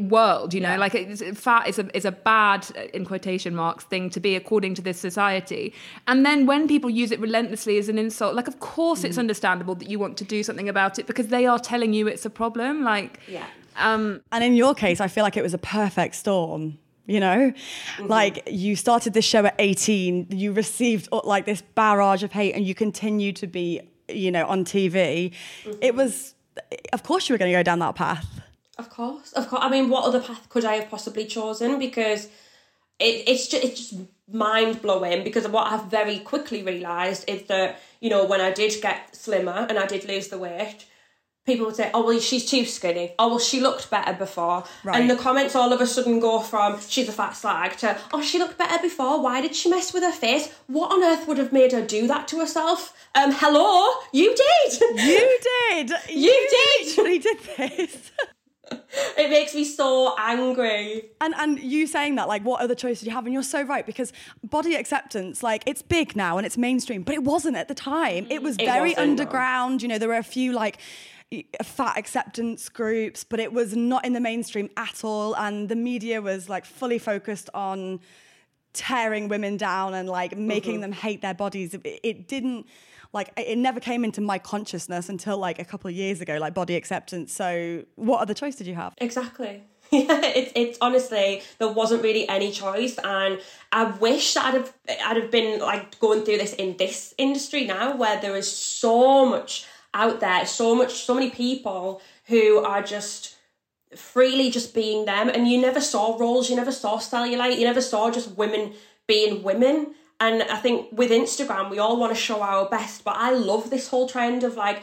world you know like it's, fat is a is a bad in quotation marks thing to be according to this society and then when people use it relentlessly as an insult like of course it's understandable that you want to do something about it because they are telling you it's a problem like Yeah. um And in your case, I feel like it was a perfect storm. You know, Mm-hmm. like you started this show at 18, you received uh, like this barrage of hate, and you continue to be, you know, on TV. Mm-hmm. It was, of course, you were going to go down that path. Of course, of course. I mean, what other path could I have possibly chosen? Because it, it's just it's just mind blowing. Because what I've very quickly realised is that you know when I did get slimmer and I did lose the weight, people would say, "Oh well, she's too skinny." Oh well, she looked better before. Right. And the comments all of a sudden go from "she's a fat slag" to "oh she looked better before." Why did she mess with her face? What on earth would have made her do that to herself? Um, hello, you did. You did. [LAUGHS] You did. literally did this. [LAUGHS] [LAUGHS] it makes me so angry. And and you saying that, like, what other choices do you have? And you're so right because body acceptance, like, it's big now and it's mainstream, but it wasn't at the time. It was It very no. underground. You know, there were a few like fat acceptance groups, but it was not in the mainstream at all. And the media was like fully focused on tearing women down and like making Mm-hmm. them hate their bodies. It, it didn't like it never came into my consciousness until like a couple of years ago, like body acceptance. So what other choice did you have? Exactly. [LAUGHS] Yeah, it's it's honestly there wasn't really any choice, and I wish that I'd have I'd have been like going through this in this industry now, where there is so much out there, so much, so many people who are just freely just being them, and you never saw rolls, you never saw cellulite, you never saw just women being women. And I think with Instagram, we all want to show our best, but I love this whole trend of like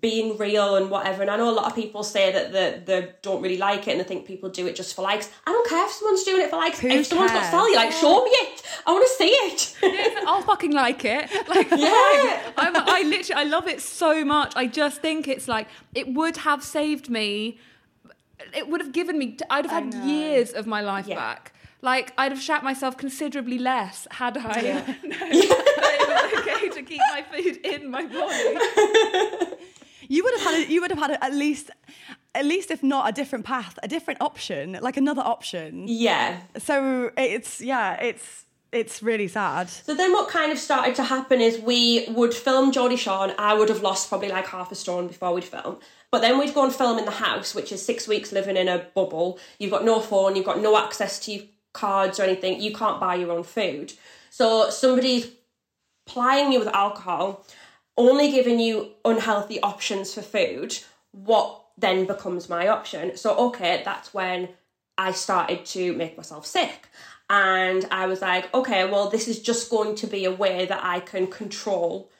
being real and whatever. And I know a lot of people say that they, they don't really like it and they think people do it just for likes. I don't care if someone's doing it for likes. Who if someone's got cares? like, show me it. I want to see it. I'll fucking like it. [LAUGHS] Like, Yeah. I'm, I literally, I love it so much. I just think it's like it would have saved me. It would have given me. I'd have had years of my life Yeah. back. Like I'd have shat myself considerably less had I [LAUGHS] known [LAUGHS] it was okay to keep my food in my body. You would have had a, you would have had a, at least at least if not a different path, a different option, like another option. yeah. So it's yeah, it's it's really sad. So then what kind of started to happen is we would film Geordie Shore. I would have lost probably like half a stone before we'd film. But then we'd go and film in the house, which is six weeks living in a bubble. You've got no phone, you've got no access to your cards or anything. You can't buy your own food. So somebody's plying you with alcohol, only giving you unhealthy options for food. What then becomes my option? So, okay, that's when I started to make myself sick. And I was like, okay, well, this is just going to be a way that I can control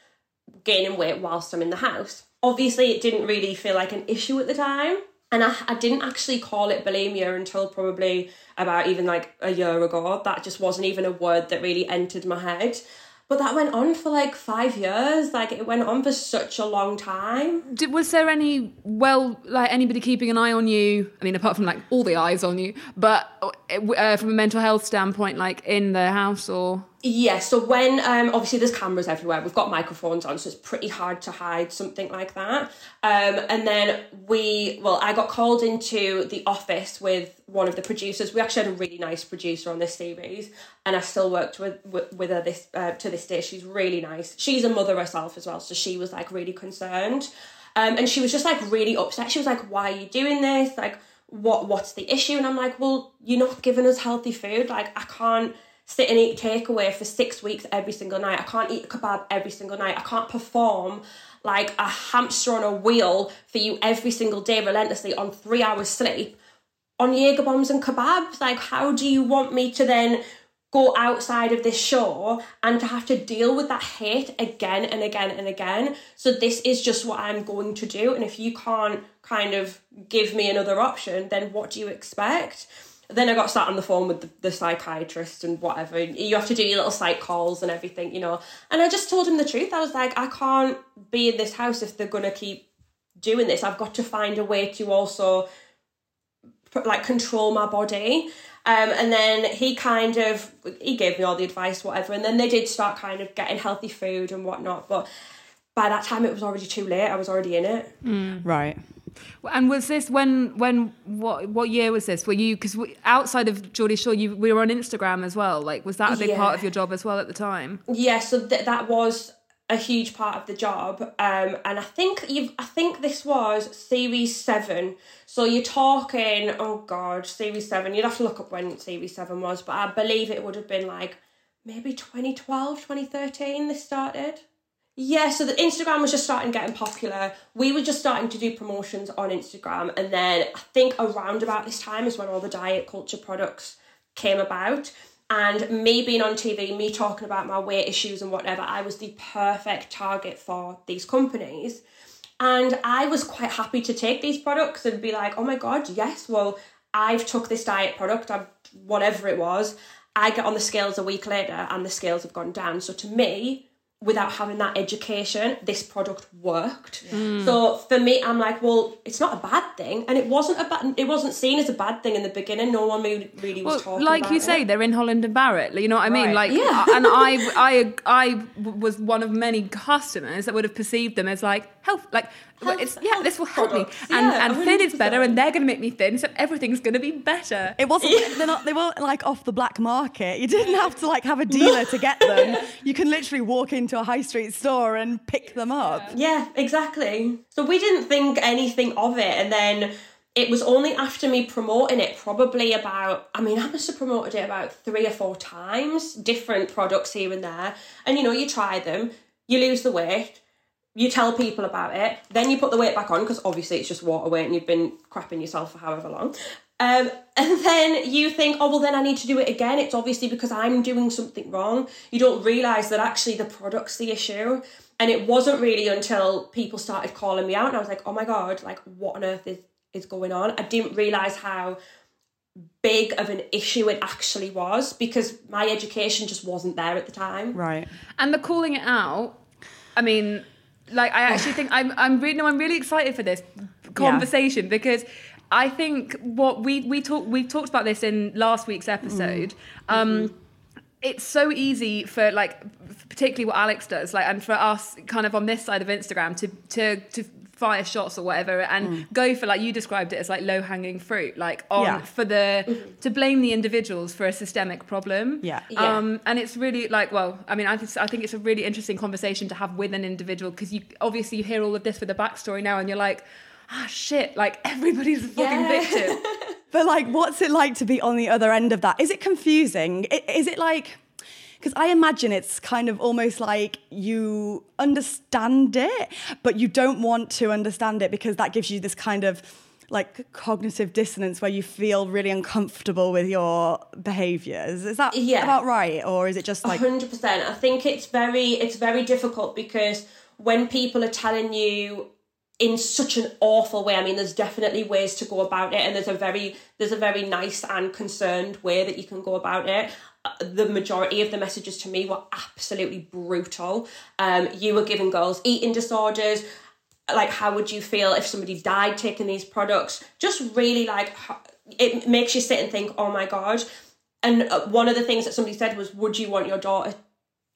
gaining weight whilst I'm in the house. Obviously, it didn't really feel like an issue at the time. And I, I didn't actually call it bulimia until probably about even like a year ago. That just wasn't even a word that really entered my head. But that went on for like five years. Like it went on for such a long time. Did, was there any well, like anybody keeping an eye on you? I mean, apart from like all the eyes on you, but uh, from a mental health standpoint, like in the house or Yeah, so when um, obviously there's cameras everywhere, we've got microphones on, so it's pretty hard to hide something like that. Um, and then we, well, I got called into the office with one of the producers. We actually had a really nice producer on this series, and I've still worked with with, with her this uh, to this day. She's really nice. She's a mother herself as well, so she was like really concerned, um, and she was just like really upset. She was like, "Why are you doing this? Like, what what's the issue?" And I'm like, "Well, you're not giving us healthy food. Like, I can't." Sit and eat takeaway for six weeks every single night. I can't eat a kebab every single night. I can't perform like a hamster on a wheel for you every single day relentlessly on three hours sleep on Jaeger bombs and kebabs. Like, how do you want me to then go outside of this show and to have to deal with that hate again and again and again? So, this is just what I'm going to do. And if you can't kind of give me another option, then what do you expect? Then I got sat on the phone with the, the psychiatrist and whatever. You have to do your little psych calls and everything, you know. And I just told him the truth. I was like, I can't be in this house if they're going to keep doing this. I've got to find a way to also like control my body. Um, and then he kind of he gave me all the advice, whatever. And then they did start kind of getting healthy food and whatnot. But by that time, it was already too late. I was already in it. Right. And was this when when what what year was this? Were you because outside of Geordie Shore, you we were on Instagram as well. Like, was that a big part of your job as well at the time? Yeah, so th- that was a huge part of the job. Um, and I think you've I think this was series seven. So you're talking, oh god, series seven. You'd have to look up when series seven was, but I believe it would have been like maybe 2012, 2013 this started. Yeah, so the Instagram was just starting getting popular. We were just starting to do promotions on Instagram, and then I think around about this time is when all the diet culture products came about. And me being on TV, me talking about my weight issues and whatever, I was the perfect target for these companies. And I was quite happy to take these products and be like, oh my God, yes, well, I've took this diet product, I've, whatever it was. I get on the scales a week later and the scales have gone down. So to me, without having that education, this product worked. Mm. So for me, I'm like, well, it's not a bad thing, and it wasn't a bad. It wasn't seen as a bad thing in the beginning. No one really, really was Well, talking. like about you say, it. they're in Holland and Barrett. You know what I mean? Right. Like, Yeah. and I, [LAUGHS] I, I was one of many customers that would have perceived them as like health, like Health- it's yeah, health this will help me, and Yeah, and thin is better, and they're going to make me thin, so everything's going to be better. It wasn't. They're not. They weren't like off the black market. You didn't have to like have a dealer to get them. You can literally walk into a high street store and pick them up. Yeah, exactly. So we didn't think anything of it, and then it was only after me promoting it, probably about, I mean, I must have promoted it about three or four times, different products here and there. And you know, you try them, you lose the weight, you tell people about it, then you put the weight back on because obviously it's just water weight and you've been crapping yourself for however long. Um, [LAUGHS] and then you think, oh, well, then I need to do it again. It's obviously because I'm doing something wrong. You don't realise that actually the product's the issue. And it wasn't really until people started calling me out and I was like, oh my God, like, what on earth is, is going on? I didn't realise how big of an issue it actually was because my education just wasn't there at the time. Right. And the calling it out, I mean, like I actually think [SIGHS] I'm I'm really no, I'm really excited for this conversation because I think what we we talked we talked about this in last week's episode. Um it's so easy for like particularly what Alex does like and for us kind of on this side of Instagram to to to fire shots or whatever and go for like you described it as like low hanging fruit like on Yeah. for the to blame the individuals for a systemic problem Yeah. Yeah. um and it's really like well i mean i think i think it's a really interesting conversation to have with an individual because you obviously you hear all of this with a backstory now and you're like ah shit like [LAUGHS] everybody's a fucking Yeah. victim [LAUGHS] But like, what's it like to be on the other end of that? Is it confusing? Is it like, because I imagine it's kind of almost like you understand it, but you don't want to understand it because that gives you this kind of like cognitive dissonance where you feel really uncomfortable with your behaviors. Is that Yeah. about right? Or is it just like, hundred percent. I think it's very it's very difficult because when people are telling you in such an awful way, I mean, there's definitely ways to go about it, and there's a very there's a very nice and concerned way that you can go about it. The majority of the messages to me were absolutely brutal. Um, you were giving girls eating disorders. Like, how would you feel if somebody died taking these products? Just really like it makes you sit and think, oh my god. And uh, one of the things that somebody said was, would you want your daughter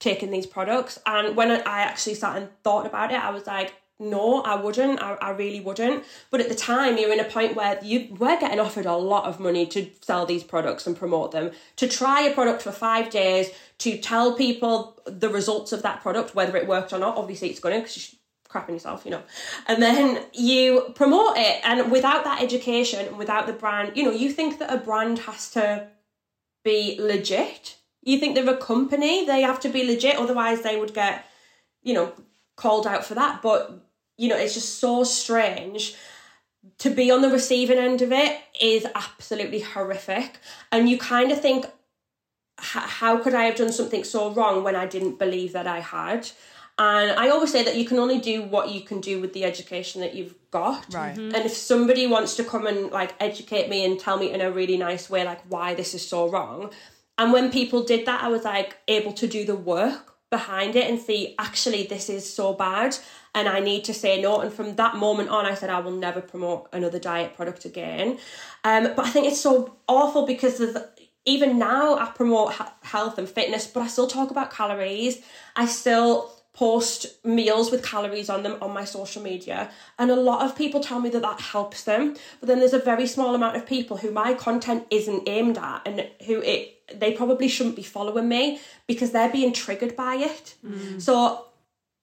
taking these products? And when I actually sat and thought about it, I was like, no, I wouldn't. I, I really wouldn't. But at the time, you're in a point where you were getting offered a lot of money to sell these products and promote them, to try a product for five days, to tell people the results of that product, whether it worked or not. Obviously, it's going to because you're crapping yourself, you know. And then you promote it, and without that education, and without the brand, you know, you think that a brand has to be legit. You think they're a company, they have to be legit, otherwise they would get, you know, called out for that. But, you know, it's just so strange. To be on the receiving end of it is absolutely horrific. And you kind of think, how could I have done something so wrong when I didn't believe that I had? And I always say that you can only do what you can do with the education that you've got. Right. Mm-hmm. And if somebody wants to come and like educate me and tell me in a really nice way, like why this is so wrong. And when people did that, I was like able to do the work behind it and see actually this is so bad and I need to say no. And from that moment on, I said I will never promote another diet product again. Um, but I think it's so awful because the, even now I promote health and fitness, but I still talk about calories. I still post meals with calories on them on my social media and a lot of people tell me that that helps them but then there's a very small amount of people who my content isn't aimed at and who it they probably shouldn't be following me because they're being triggered by it. Mm. So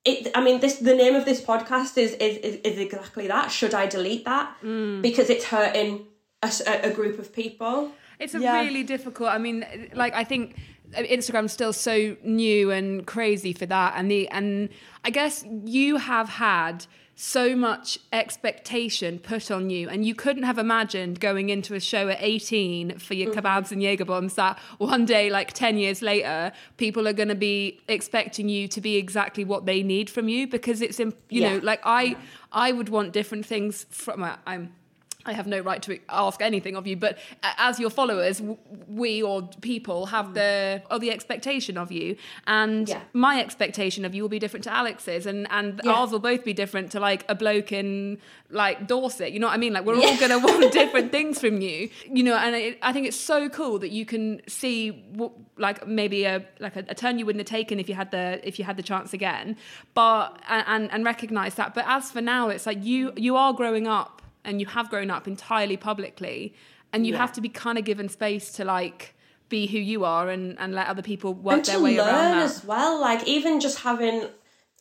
it i mean this the name of this podcast is is is, is exactly that. Should i delete that? Mm. Because it's hurting a group of people. It's a Yeah. really difficult. I mean, like I think Instagram's still so new and crazy for that, and the and I guess you have had so much expectation put on you, and you couldn't have imagined going into a show at 18 for your kebabs and Jaeger bombs that one day, like 10 years later, people are going to be expecting you to be exactly what they need from you because it's, in, you know, like I, I would want different things from. uh, I'm I have no right to ask anything of you, but as your followers, we or people have hmm. the or the expectation of you, and Yeah. my expectation of you will be different to Alex's, and and Yeah. ours will both be different to like a bloke in like Dorset. You know what I mean? Like we're all going to want [LAUGHS] different things from you, you know. And it, I think it's so cool that you can see what, like maybe a like a, a turn you wouldn't have taken if you had the if you had the chance again, but and and, and recognize that. But as for now, it's like you you are growing up and you have grown up entirely publicly and you Yeah. have to be kind of given space to like be who you are and, and let other people work and their way learn around that. as well like even just having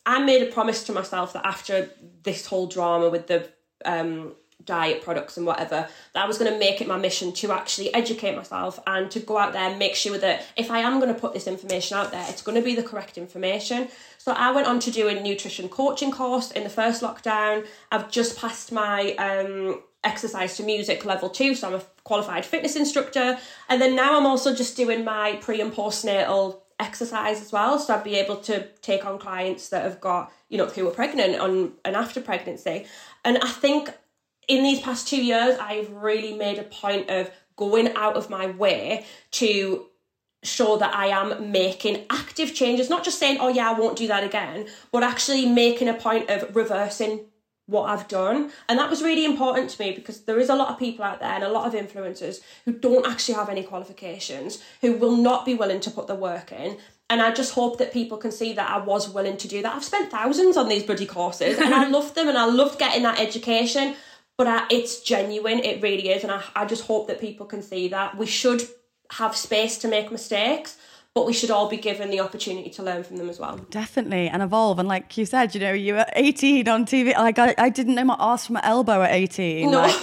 i made a promise to myself that after this whole drama with the um diet products and whatever that I was going to make it my mission to actually educate myself and to go out there and make sure that if I am going to put this information out there it's going to be the correct information so I went on to do a nutrition coaching course in the first lockdown I've just passed my um exercise to music level two so I'm a qualified fitness instructor and then now I'm also just doing my pre and postnatal exercise as well. So I'd be able to take on clients that have got, you know, who are pregnant on and after pregnancy. And I think in these past two years, I've really made a point of going out of my way to show that I am making active changes, not just saying, oh yeah, I won't do that again, but actually making a point of reversing what I've done. And that was really important to me because there is a lot of people out there and a lot of influencers who don't actually have any qualifications, who will not be willing to put the work in. And I just hope that people can see that I was willing to do that. I've spent thousands on these bloody courses and I [LAUGHS] loved them and I loved getting that education. But I, it's genuine, it really is. And I, I just hope that people can see that. We should have space to make mistakes but we should all be given the opportunity to learn from them as well. Definitely, and evolve. And like you said, you know, you were 18 on TV. Like I, I didn't know my ass from my elbow at 18. No. Like,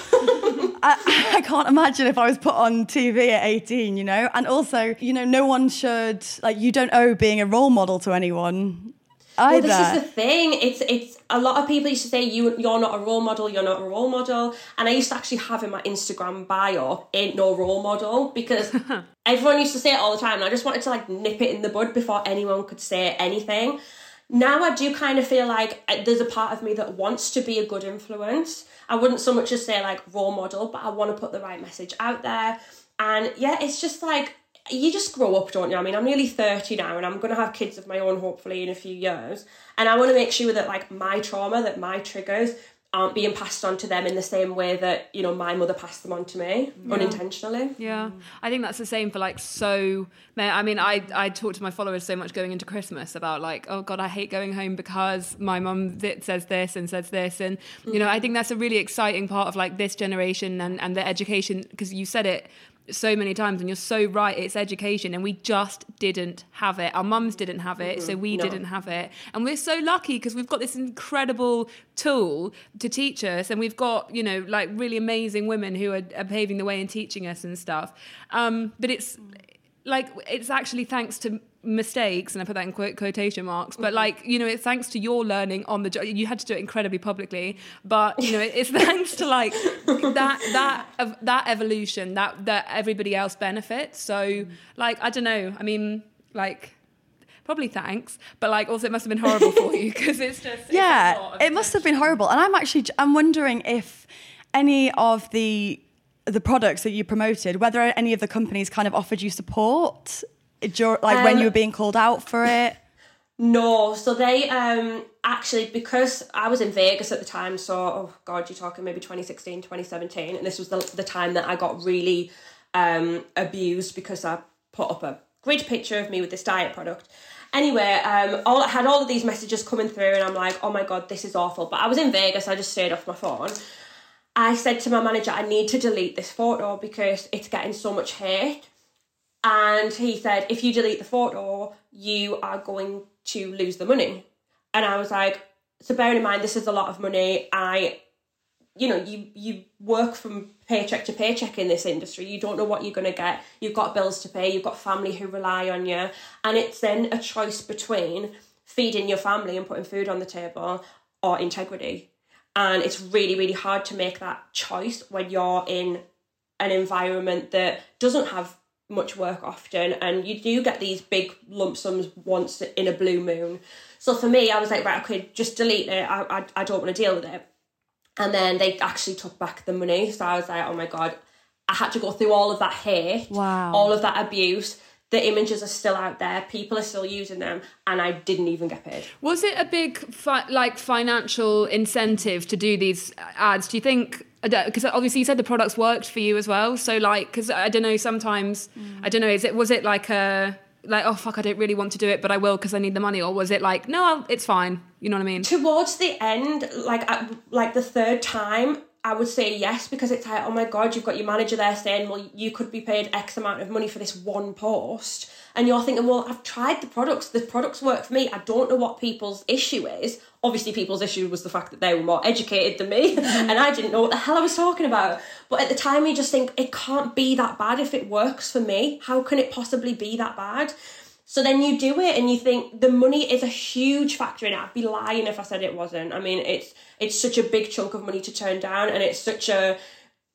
I, I can't imagine if I was put on TV at 18, you know? And also, you know, no one should, like, you don't owe being a role model to anyone either. Well, this is the thing. It's it's a lot of people used to say you you're not a role model. You're not a role model. And I used to actually have in my Instagram bio ain't no role model because [LAUGHS] everyone used to say it all the time. And I just wanted to like nip it in the bud before anyone could say anything. Now I do kind of feel like uh, there's a part of me that wants to be a good influence. I wouldn't so much as say like role model, but I want to put the right message out there. And yeah, it's just like you just grow up, don't you? I mean, I'm nearly 30 now and I'm going to have kids of my own hopefully in a few years. And I want to make sure that like my trauma, that my triggers aren't being passed on to them in the same way that, you know, my mother passed them on to me yeah. unintentionally. Yeah. Mm. I think that's the same for like so I mean, I I talk to my followers so much going into Christmas about like, oh god, I hate going home because my mum says this and says this and you know, I mm. think that's a really exciting part of like this generation and and the education because you said it so many times and you're so right it's education and we just didn't have it our mums didn't have it mm-hmm. so we no. didn't have it and we're so lucky because we've got this incredible tool to teach us and we've got you know like really amazing women who are, are paving the way and teaching us and stuff um, but it's like it's actually thanks to mistakes and i put that in quote, quotation marks but mm-hmm. like you know it's thanks to your learning on the job you had to do it incredibly publicly but you know it's [LAUGHS] thanks to like that that of that evolution that that everybody else benefits so mm. like i don't know i mean like probably thanks but like also it must have been horrible for you because it's just it's yeah it must have been horrible and i'm actually i'm wondering if any of the the products that you promoted whether any of the companies kind of offered you support like um, when you were being called out for it? No, so they um actually because I was in Vegas at the time, so oh god, you're talking maybe 2016, 2017, and this was the, the time that I got really um abused because I put up a grid picture of me with this diet product. Anyway, um, all I had all of these messages coming through, and I'm like, oh my god, this is awful. But I was in Vegas, I just stayed off my phone. I said to my manager, I need to delete this photo because it's getting so much hate. And he said, if you delete the photo, you are going to lose the money. And I was like, so bearing in mind this is a lot of money, I you know, you you work from paycheck to paycheck in this industry. You don't know what you're gonna get. You've got bills to pay, you've got family who rely on you. And it's then a choice between feeding your family and putting food on the table or integrity. And it's really, really hard to make that choice when you're in an environment that doesn't have much work often and you do get these big lump sums once in a blue moon. So for me i was like right okay just delete it. I, I, I don't want to deal with it. And then they actually took back the money. So i was like oh my god i had to go through all of that hate wow. all of that abuse. The images are still out there. People are still using them and i didn't even get paid. Was it a big fi- like financial incentive to do these ads? Do you think because obviously you said the products worked for you as well. So like, because I don't know, sometimes mm. I don't know, is it was it like a like oh fuck, I don't really want to do it, but I will because I need the money, or was it like no, I'll, it's fine? You know what I mean? Towards the end, like like the third time, I would say yes because it's like, oh my god, you've got your manager there saying, well, you could be paid X amount of money for this one post, and you're thinking, well, I've tried the products, the products work for me. I don't know what people's issue is. Obviously, people's issue was the fact that they were more educated than me, [LAUGHS] mm-hmm. and I didn't know what the hell I was talking about. But at the time, you just think it can't be that bad if it works for me. How can it possibly be that bad? So then you do it and you think the money is a huge factor in it. I'd be lying if I said it wasn't. I mean, it's it's such a big chunk of money to turn down and it's such a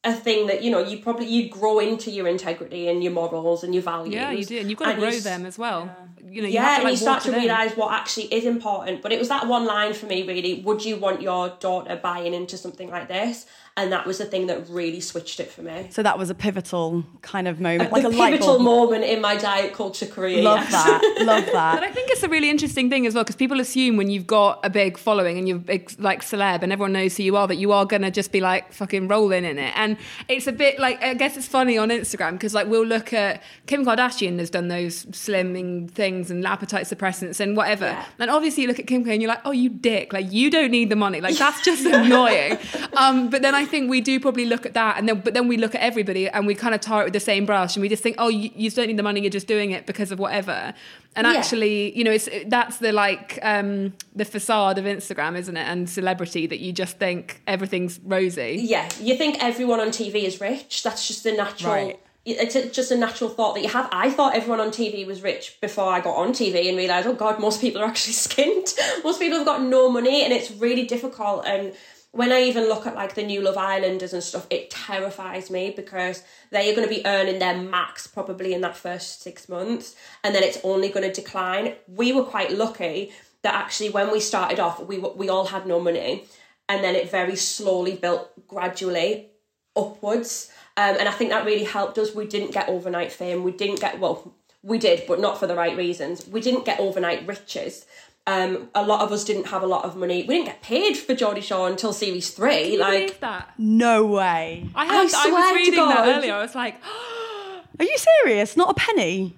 a thing that you know you probably you grow into your integrity and your morals and your values. Yeah, you do, and you've got to And grow you them as well. You know, you yeah, have to, and you start to them. realise what actually is important. But it was that one line for me, really. Would you want your daughter buying into something like this? And that was the thing that really switched it for me. So that was a pivotal kind of moment, like a pivotal moment in my diet culture career. Love yes. that. Love that. But. I think it's a really interesting thing as well because people assume when you've got a big following and you're big, like celeb and everyone knows who you are that you are gonna just be like fucking rolling in it. And it's a bit like I guess it's funny on Instagram because like we'll look at Kim Kardashian has done those slimming things and appetite suppressants and whatever. Yeah. And obviously you look at Kim K and you're like, oh, you dick, like you don't need the money, like that's just [LAUGHS] annoying. Um, but then I think we do probably look at that and then but then we look at everybody and we kind of tar it with the same brush and we just think, oh, you, you don't need the money, you're just doing it because of whatever. And Yeah. actually, you know, it's that's the like um, the facade of Instagram, isn't it? And celebrity that you just think everything's rosy. yeah, you think everyone on TV is rich. That's just a natural. Right. It's just a natural thought that you have. I thought everyone on TV was rich before I got on TV and realised, oh God, most people are actually [LAUGHS] skint. most people have got no money and it's really difficult. And when I even look at like the new Love Islanders and stuff, it terrifies me because they are going to be earning their max probably in that first six months and then it's only going to decline. We were quite lucky that actually when we started off, we, we all had no money and then it very slowly built gradually upwards. Um, and I think that really helped us. We didn't get overnight fame. We didn't get, well, we did, but not for the right reasons. We didn't get overnight riches. Um, a lot of us didn't have a lot of money. We didn't get paid for Geordie Shore until series three. Can you like, that? No way. I, heard, I, swear was to reading that God. earlier. I was like, [GASPS] Are you serious? Not a penny.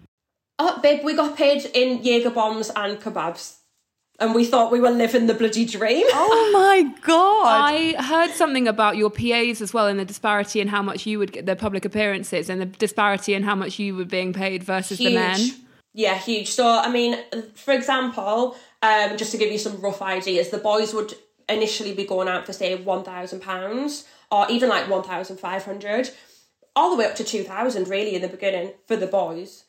oh, babe, we got paid in Jaeger bombs and kebabs. And we thought we were living the bloody dream. Oh [LAUGHS] my god. I heard something about your PAs as well, and the disparity in how much you would get the public appearances, and the disparity in how much you were being paid versus the men. Yeah, huge. So, I mean, for example, um, just to give you some rough ideas, the boys would initially be going out for say one thousand pounds or even like one thousand five hundred, all the way up to two thousand really in the beginning for the boys.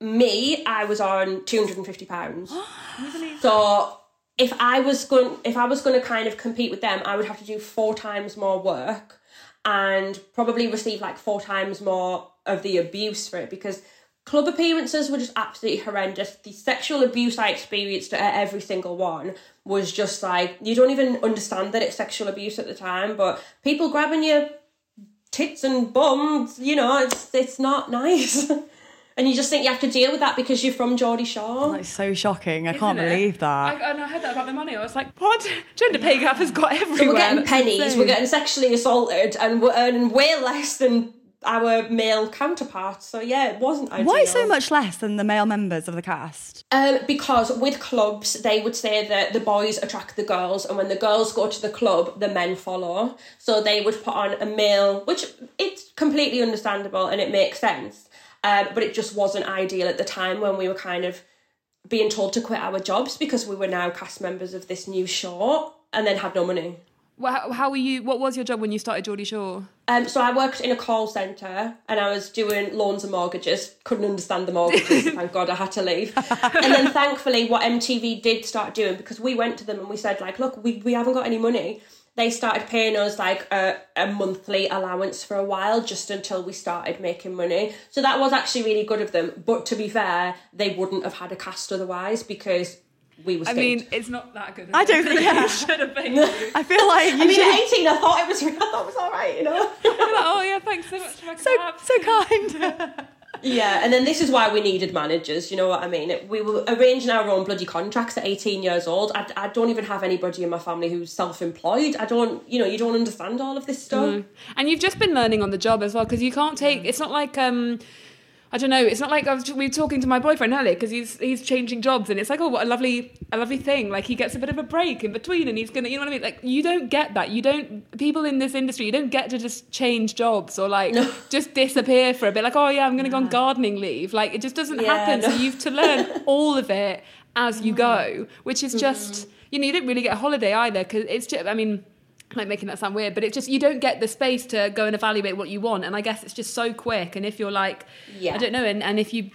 Me, I was on two hundred and fifty pounds. [GASPS] so if I was going, if I was going to kind of compete with them, I would have to do four times more work and probably receive like four times more of the abuse for it because club appearances were just absolutely horrendous. The sexual abuse I experienced at every single one was just like you don't even understand that it's sexual abuse at the time, but people grabbing your tits and bums, you know, it's it's not nice. [LAUGHS] and you just think you have to deal with that because you're from Geordie Shore. That's so shocking. I can't Isn't it? believe that. I, and I heard that about the money. I was like, what? [LAUGHS] Gender pay gap has got everywhere. So we're getting That's pennies, insane. we're getting sexually assaulted, and we're earning way less than our male counterparts. So yeah, it wasn't ideal. Why so much less than the male members of the cast? Um, because with clubs, they would say that the boys attract the girls, and when the girls go to the club, the men follow. So they would put on a male, which it's completely understandable and it makes sense. Um, but it just wasn't ideal at the time when we were kind of being told to quit our jobs because we were now cast members of this new show and then had no money. Well, how, how were you? What was your job when you started Geordie Shore? Um, so I worked in a call centre and I was doing loans and mortgages. Couldn't understand the mortgages. [LAUGHS] thank God I had to leave. and then thankfully, what MTV did start doing because we went to them and we said like, look, we, we haven't got any money. They started paying us like a, a monthly allowance for a while just until we started making money. So that was actually really good of them. But to be fair, they wouldn't have had a cast otherwise because we were. I mean, it's not that good. I don't [LAUGHS] think- yeah. you should have been. I feel like you I mean, should at 18, I thought it was, [LAUGHS] I thought it was all right, you know. Like, oh yeah, thanks so much for my so cab. so kind. [LAUGHS] Yeah, and then this is why we needed managers, you know what I mean? We were arranging our own bloody contracts at 18 years old. I, I don't even have anybody in my family who's self employed. I don't, you know, you don't understand all of this stuff. And you've just been learning on the job as well because you can't take. It's not like um. I don't know. It's not like I was, we were talking to my boyfriend earlier because he's he's changing jobs and it's like oh what a lovely a lovely thing. Like he gets a bit of a break in between and he's gonna you know what I mean. Like you don't get that. You don't people in this industry. You don't get to just change jobs or like [LAUGHS] just disappear for a bit. Like oh yeah I'm gonna go on gardening leave. Like it just doesn't Yeah, happen. no. So you've to learn [LAUGHS] all of it as you go, which is just Mm-hmm. you know you don't really get a holiday either because it's just I mean like making that sound weird, but it's just you don't get the space to go and evaluate what you want. And I guess it's just so quick. And if you're like, Yeah. I don't know, and, and if you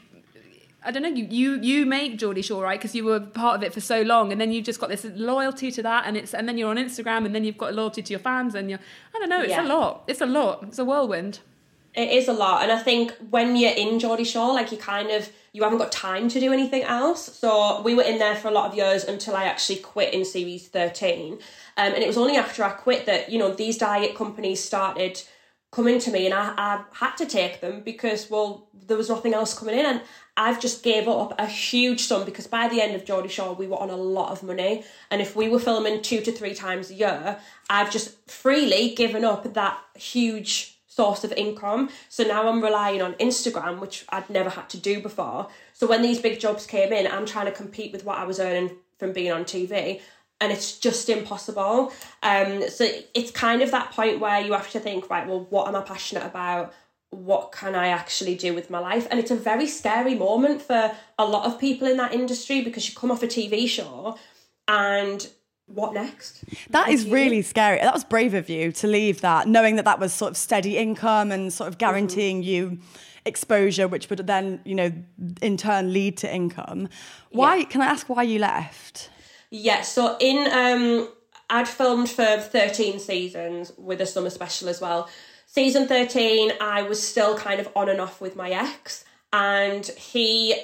I don't know, you you you make Geordie Shore, right? Because you were part of it for so long, and then you've just got this loyalty to that, and it's and then you're on Instagram, and then you've got a loyalty to your fans, and you're I don't know, it's Yeah. a lot, it's a lot, it's a whirlwind. It is a lot, and I think when you're in Geordie Shore, like you kind of you haven't got time to do anything else. So we were in there for a lot of years until I actually quit in series thirteen, um, and it was only after I quit that you know these diet companies started coming to me, and I, I had to take them because well there was nothing else coming in, and I've just gave up a huge sum because by the end of Geordie Shore we were on a lot of money, and if we were filming two to three times a year, I've just freely given up that huge source of income. So now I'm relying on Instagram, which I'd never had to do before. So when these big jobs came in, I'm trying to compete with what I was earning from being on TV. And it's just impossible. Um, so it's kind of that point where you have to think, right, well, what am I passionate about? What can I actually do with my life? And it's a very scary moment for a lot of people in that industry because you come off a TV show and what next? That is really scary. That was brave of you to leave that, knowing that that was sort of steady income and sort of guaranteeing you exposure, which would then, you know, in turn lead to income. Why? Yeah. Can I ask why you left? Yeah, so in um I'd filmed for 13 seasons with a summer special as well. Season 13, I was still kind of on and off with my ex, and he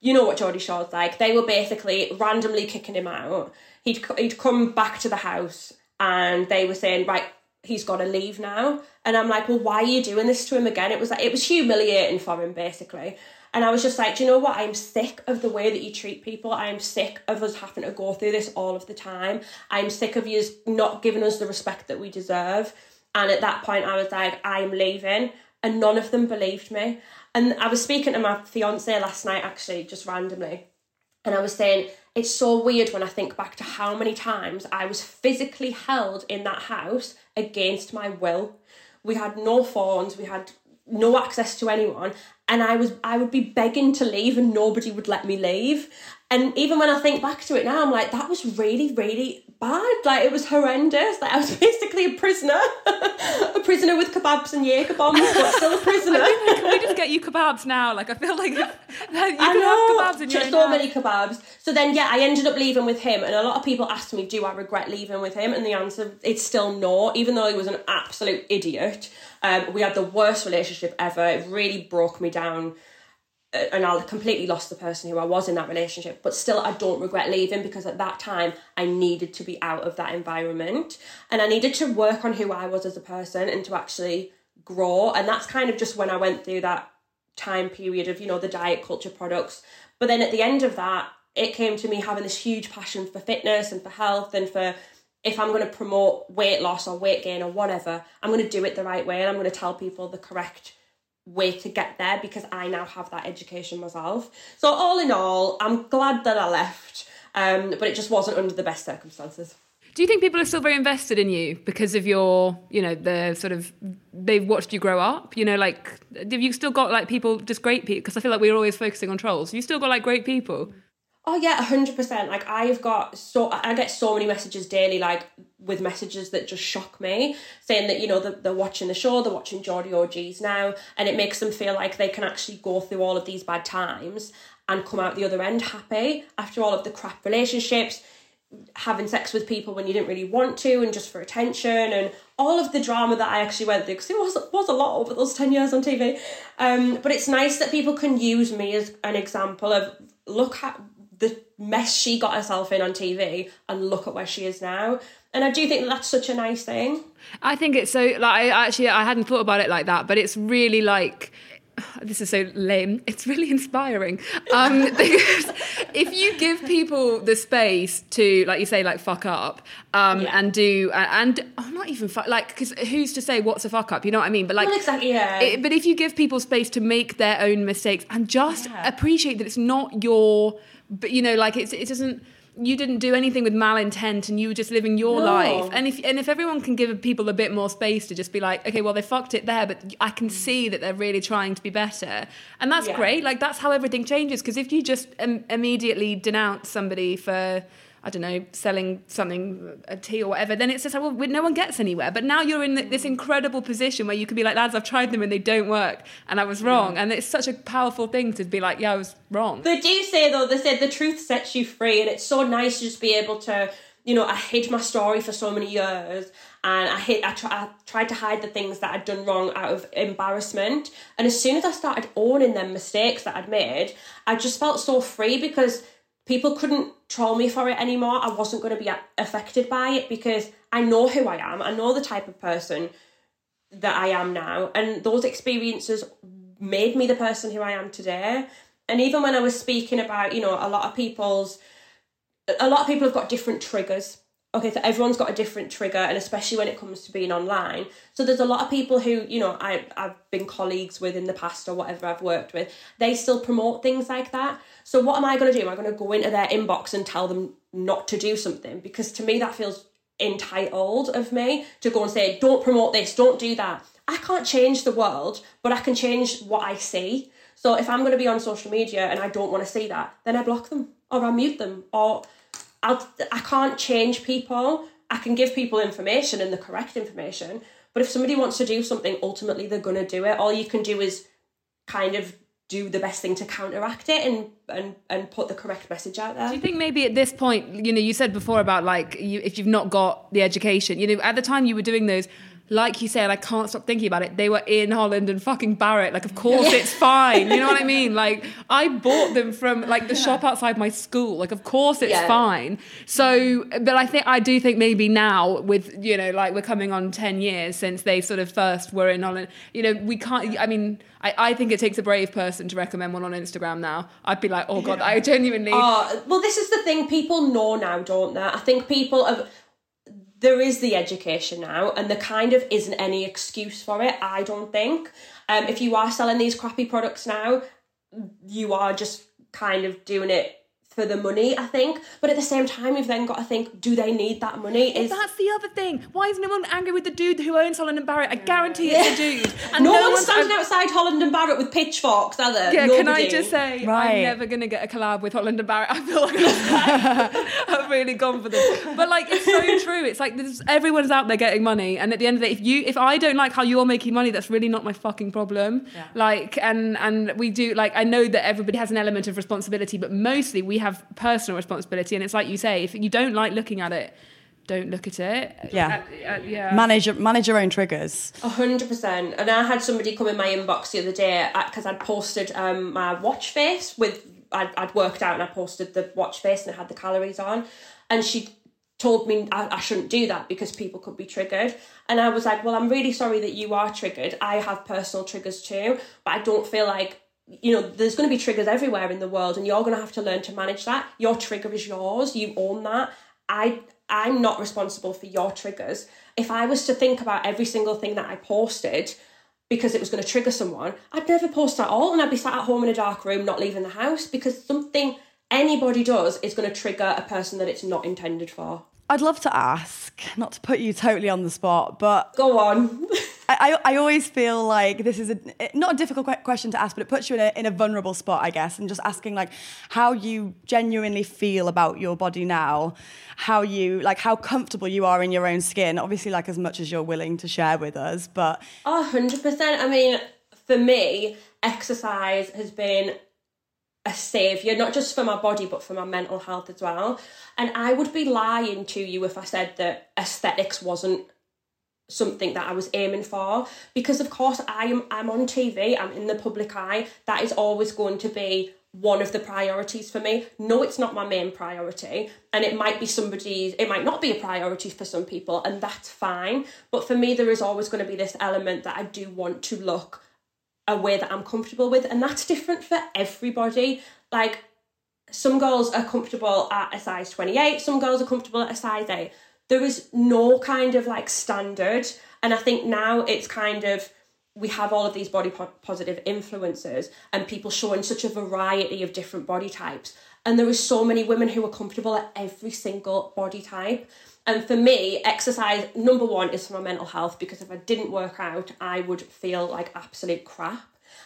you know what Geordie Shore's like. They were basically randomly kicking him out. He'd he'd come back to the house and they were saying, right, he's got to leave now. And I'm like, well, why are you doing this to him again? It was like it was humiliating for him basically. And I was just like, do you know what? I'm sick of the way that you treat people. I'm sick of us having to go through this all of the time. I'm sick of you not giving us the respect that we deserve. And at that point, I was like, I'm leaving. And none of them believed me. And I was speaking to my fiance last night, actually, just randomly. And I was saying, it's so weird when I think back to how many times I was physically held in that house against my will. We had no phones, we had no access to anyone, and I was I would be begging to leave and nobody would let me leave. And even when I think back to it now, I'm like, that was really, really bad. Like it was horrendous. Like I was [LAUGHS] basically a prisoner. [LAUGHS] a prisoner with kebabs and Jaeger bombs, but still a [LAUGHS] prisoner. Can we just get you kebabs now? Like I feel like, like you I can know, have kebabs just own so many kebabs. So then, yeah, I ended up leaving with him, and a lot of people asked me, "Do I regret leaving with him?" And the answer it's still no. Even though he was an absolute idiot, um, we had the worst relationship ever. It really broke me down, and I completely lost the person who I was in that relationship. But still, I don't regret leaving because at that time I needed to be out of that environment, and I needed to work on who I was as a person and to actually grow. And that's kind of just when I went through that time period of you know the diet culture products but then at the end of that it came to me having this huge passion for fitness and for health and for if i'm going to promote weight loss or weight gain or whatever i'm going to do it the right way and i'm going to tell people the correct way to get there because i now have that education myself so all in all i'm glad that i left um, but it just wasn't under the best circumstances Do you think people are still very invested in you because of your, you know, the sort of they've watched you grow up? You know, like have you still got like people, just great people? Because I feel like we're always focusing on trolls. You still got like great people? Oh yeah, hundred percent. Like I've got so I get so many messages daily, like with messages that just shock me, saying that you know they're, they're watching the show, they're watching Geordie OGs now, and it makes them feel like they can actually go through all of these bad times and come out the other end happy after all of the crap relationships, having sex with people when you didn't really want to, and just for attention, and all of the drama that I actually went through because it was was a lot over those ten years on TV. Um, but it's nice that people can use me as an example of look at mess she got herself in on TV and look at where she is now. And I do think that that's such a nice thing. I think it's so like I actually I hadn't thought about it like that, but it's really like [SIGHS] this is so lame. [LAUGHS] It's really inspiring. Um, [LAUGHS] because if you give people the space to, like you say, like fuck up, um, Yeah. and do, uh, and oh, not even fuck, like, because who's to say what's a fuck up? You know what I mean? But like, Well, exactly, yeah. it- but if you give people space to make their own mistakes and just appreciate that it's not your, but you know, like it's it doesn't. You didn't do anything with malintent, and you were just living your No. life. And if and if everyone can give people a bit more space to just be like, okay, well they fucked it there, but I can mm. see that they're really trying to be better, and that's Yeah. great. Like that's how everything changes. Because if you just Im- immediately denounce somebody for I don't know, selling something, a tea or whatever, then it's just like, well, no one gets anywhere. But now you're in this mm. incredible position where you can be like, lads, I've tried them and they don't work, and I was wrong. And it's such a powerful thing to be like, yeah, I was wrong. They do say though, they said the truth sets you free, and it's so nice to just be able to, you know, I hid my story for so many years, and I hid, I, try, I tried to hide the things that I'd done wrong out of embarrassment, and as soon as I started owning them mistakes that I'd made, I just felt so free because people couldn't troll me for it anymore. I wasn't going to be affected by it because I know who I am. I know the type of person that I am now. And those experiences made me the person who I am today. And even when I was speaking about, you know, a lot of people's, a lot of people have got different triggers. Okay, so everyone's got a different trigger, and especially when it comes to being online. So there's a lot of people who, you know, I, I've been colleagues with in the past or whatever I've worked with, they still promote things like that. So what am I going to do? Am I going to go into their inbox and tell them not to do something? Because to me, that feels entitled of me to go and say, don't promote this, don't do that. I can't change the world, but I can change what I see. So if I'm going to be on social media and I don't want to see that, then I block them or I mute them or I'll, I can't change people. I can give people information and the correct information. But if somebody wants to do something, ultimately they're going to do it. All you can do is kind of do the best thing to counteract it and, and, and put the correct message out there. Do you think maybe at this point, you know, you said before about like you, if you've not got the education, you know, at the time you were doing those, like you said, I can't stop thinking about it. They were in Holland and fucking Barrett. Like, of course it's [LAUGHS] fine. You know what I mean? Like, I bought them from like the shop outside my school. Like, of course it's Yeah. fine. So, but I think I do think maybe now with you know, like we're coming on ten years since they sort of first were in Holland. You know, we can't. I mean, I, I think it takes a brave person to recommend one on Instagram now. I'd be like, oh god, I genuinely. Oh, well, this is the thing. People know now, don't they? I think people have. There is the education now, and there kind of isn't any excuse for it. I don't think. Um, if you are selling these crappy products now, you are just kind of doing it for the money. I think, but at the same time, you've then got to think: Do they need that money? Is That's the other thing. Why is no one angry with the dude who owns Holland and Barrett? I guarantee it's a dude. [LAUGHS] And no, one's one's- standing outside Holland and Barrett with pitchforks, are they? Yeah, can I just say Right. I'm never gonna get a collab with Holland and Barrett. [LAUGHS] I feel like I've, [LAUGHS] I've really gone for this. But like it's so true. It's like there's, everyone's out there getting money, and at the end of the day, if you if I don't like how you're making money, that's really not my fucking problem. Like and and we do like I know that everybody has an element of responsibility, but mostly we have personal responsibility. And it's like you say, if you don't like looking at it, don't look at it. Yeah. Uh, uh, yeah. Manage your, manage your own triggers. A hundred percent. And I had somebody come in my inbox the other day because I'd posted um, my watch face with I'd, I'd worked out and I posted the watch face and it had the calories on, and she told me I, I shouldn't do that because people could be triggered. And I was like, well, I'm really sorry that you are triggered. I have personal triggers too, but I don't feel like you know there's going to be triggers everywhere in the world and you're going to have to learn to manage that. Your trigger is yours you own that. I i'm not responsible for your triggers. If i was to think about every single thing that i posted because it was going to trigger someone i'd never post at all and i'd be sat at home in a dark room not leaving the house because something anybody does is going to trigger a person that it's not intended for. I'd love to ask, not to put you totally on the spot, but go on [LAUGHS] I, I always feel like this is a, not a difficult question to ask, but it puts you in a, in a vulnerable spot, I guess, and just asking like how you genuinely feel about your body now, how you like how comfortable you are in your own skin. Obviously, like as much as you're willing to share with us, but A hundred percent. I mean, for me, exercise has been a savior, not just for my body, but for my mental health as well. And I would be lying to you if I said that aesthetics wasn't something that I was aiming for. Because of course I am I'm on TV, I'm in the public eye. That is always going to be one of the priorities for me. No, it's not my main priority. And it might be somebody's it might not be a priority for some people, and that's fine. But for me there is always going to be this element that I do want to look a way that I'm comfortable with, and that's different for everybody. Like some girls are comfortable at a size 28, some girls are comfortable at a size 8. There is no kind of like standard. And I think now it's kind of we have all of these body po- positive influencers and people showing such a variety of different body types. And there are so many women who are comfortable at every single body type. And for me, exercise, number one, is for my mental health because if I didn't work out, I would feel like absolute crap.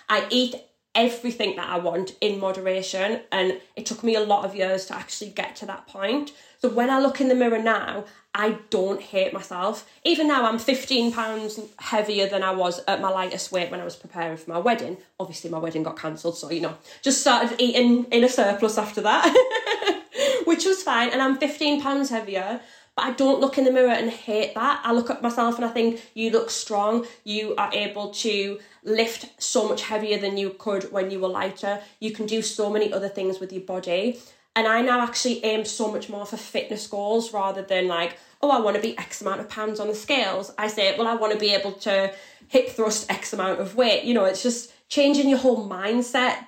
I eat everything that I want in moderation. And it took me a lot of years to actually get to that point. So when I look in the mirror now, I don't hate myself. Even now, I'm 15 pounds heavier than I was at my lightest weight when I was preparing for my wedding. Obviously, my wedding got cancelled, so you know, just started eating in a surplus after that, [LAUGHS] which was fine. And I'm 15 pounds heavier. But I don't look in the mirror and hate that. I look at myself and I think you look strong. You are able to lift so much heavier than you could when you were lighter. You can do so many other things with your body. And I now actually aim so much more for fitness goals rather than like, oh, I want to be X amount of pounds on the scales. I say, well, I want to be able to hip thrust X amount of weight. You know, it's just changing your whole mindset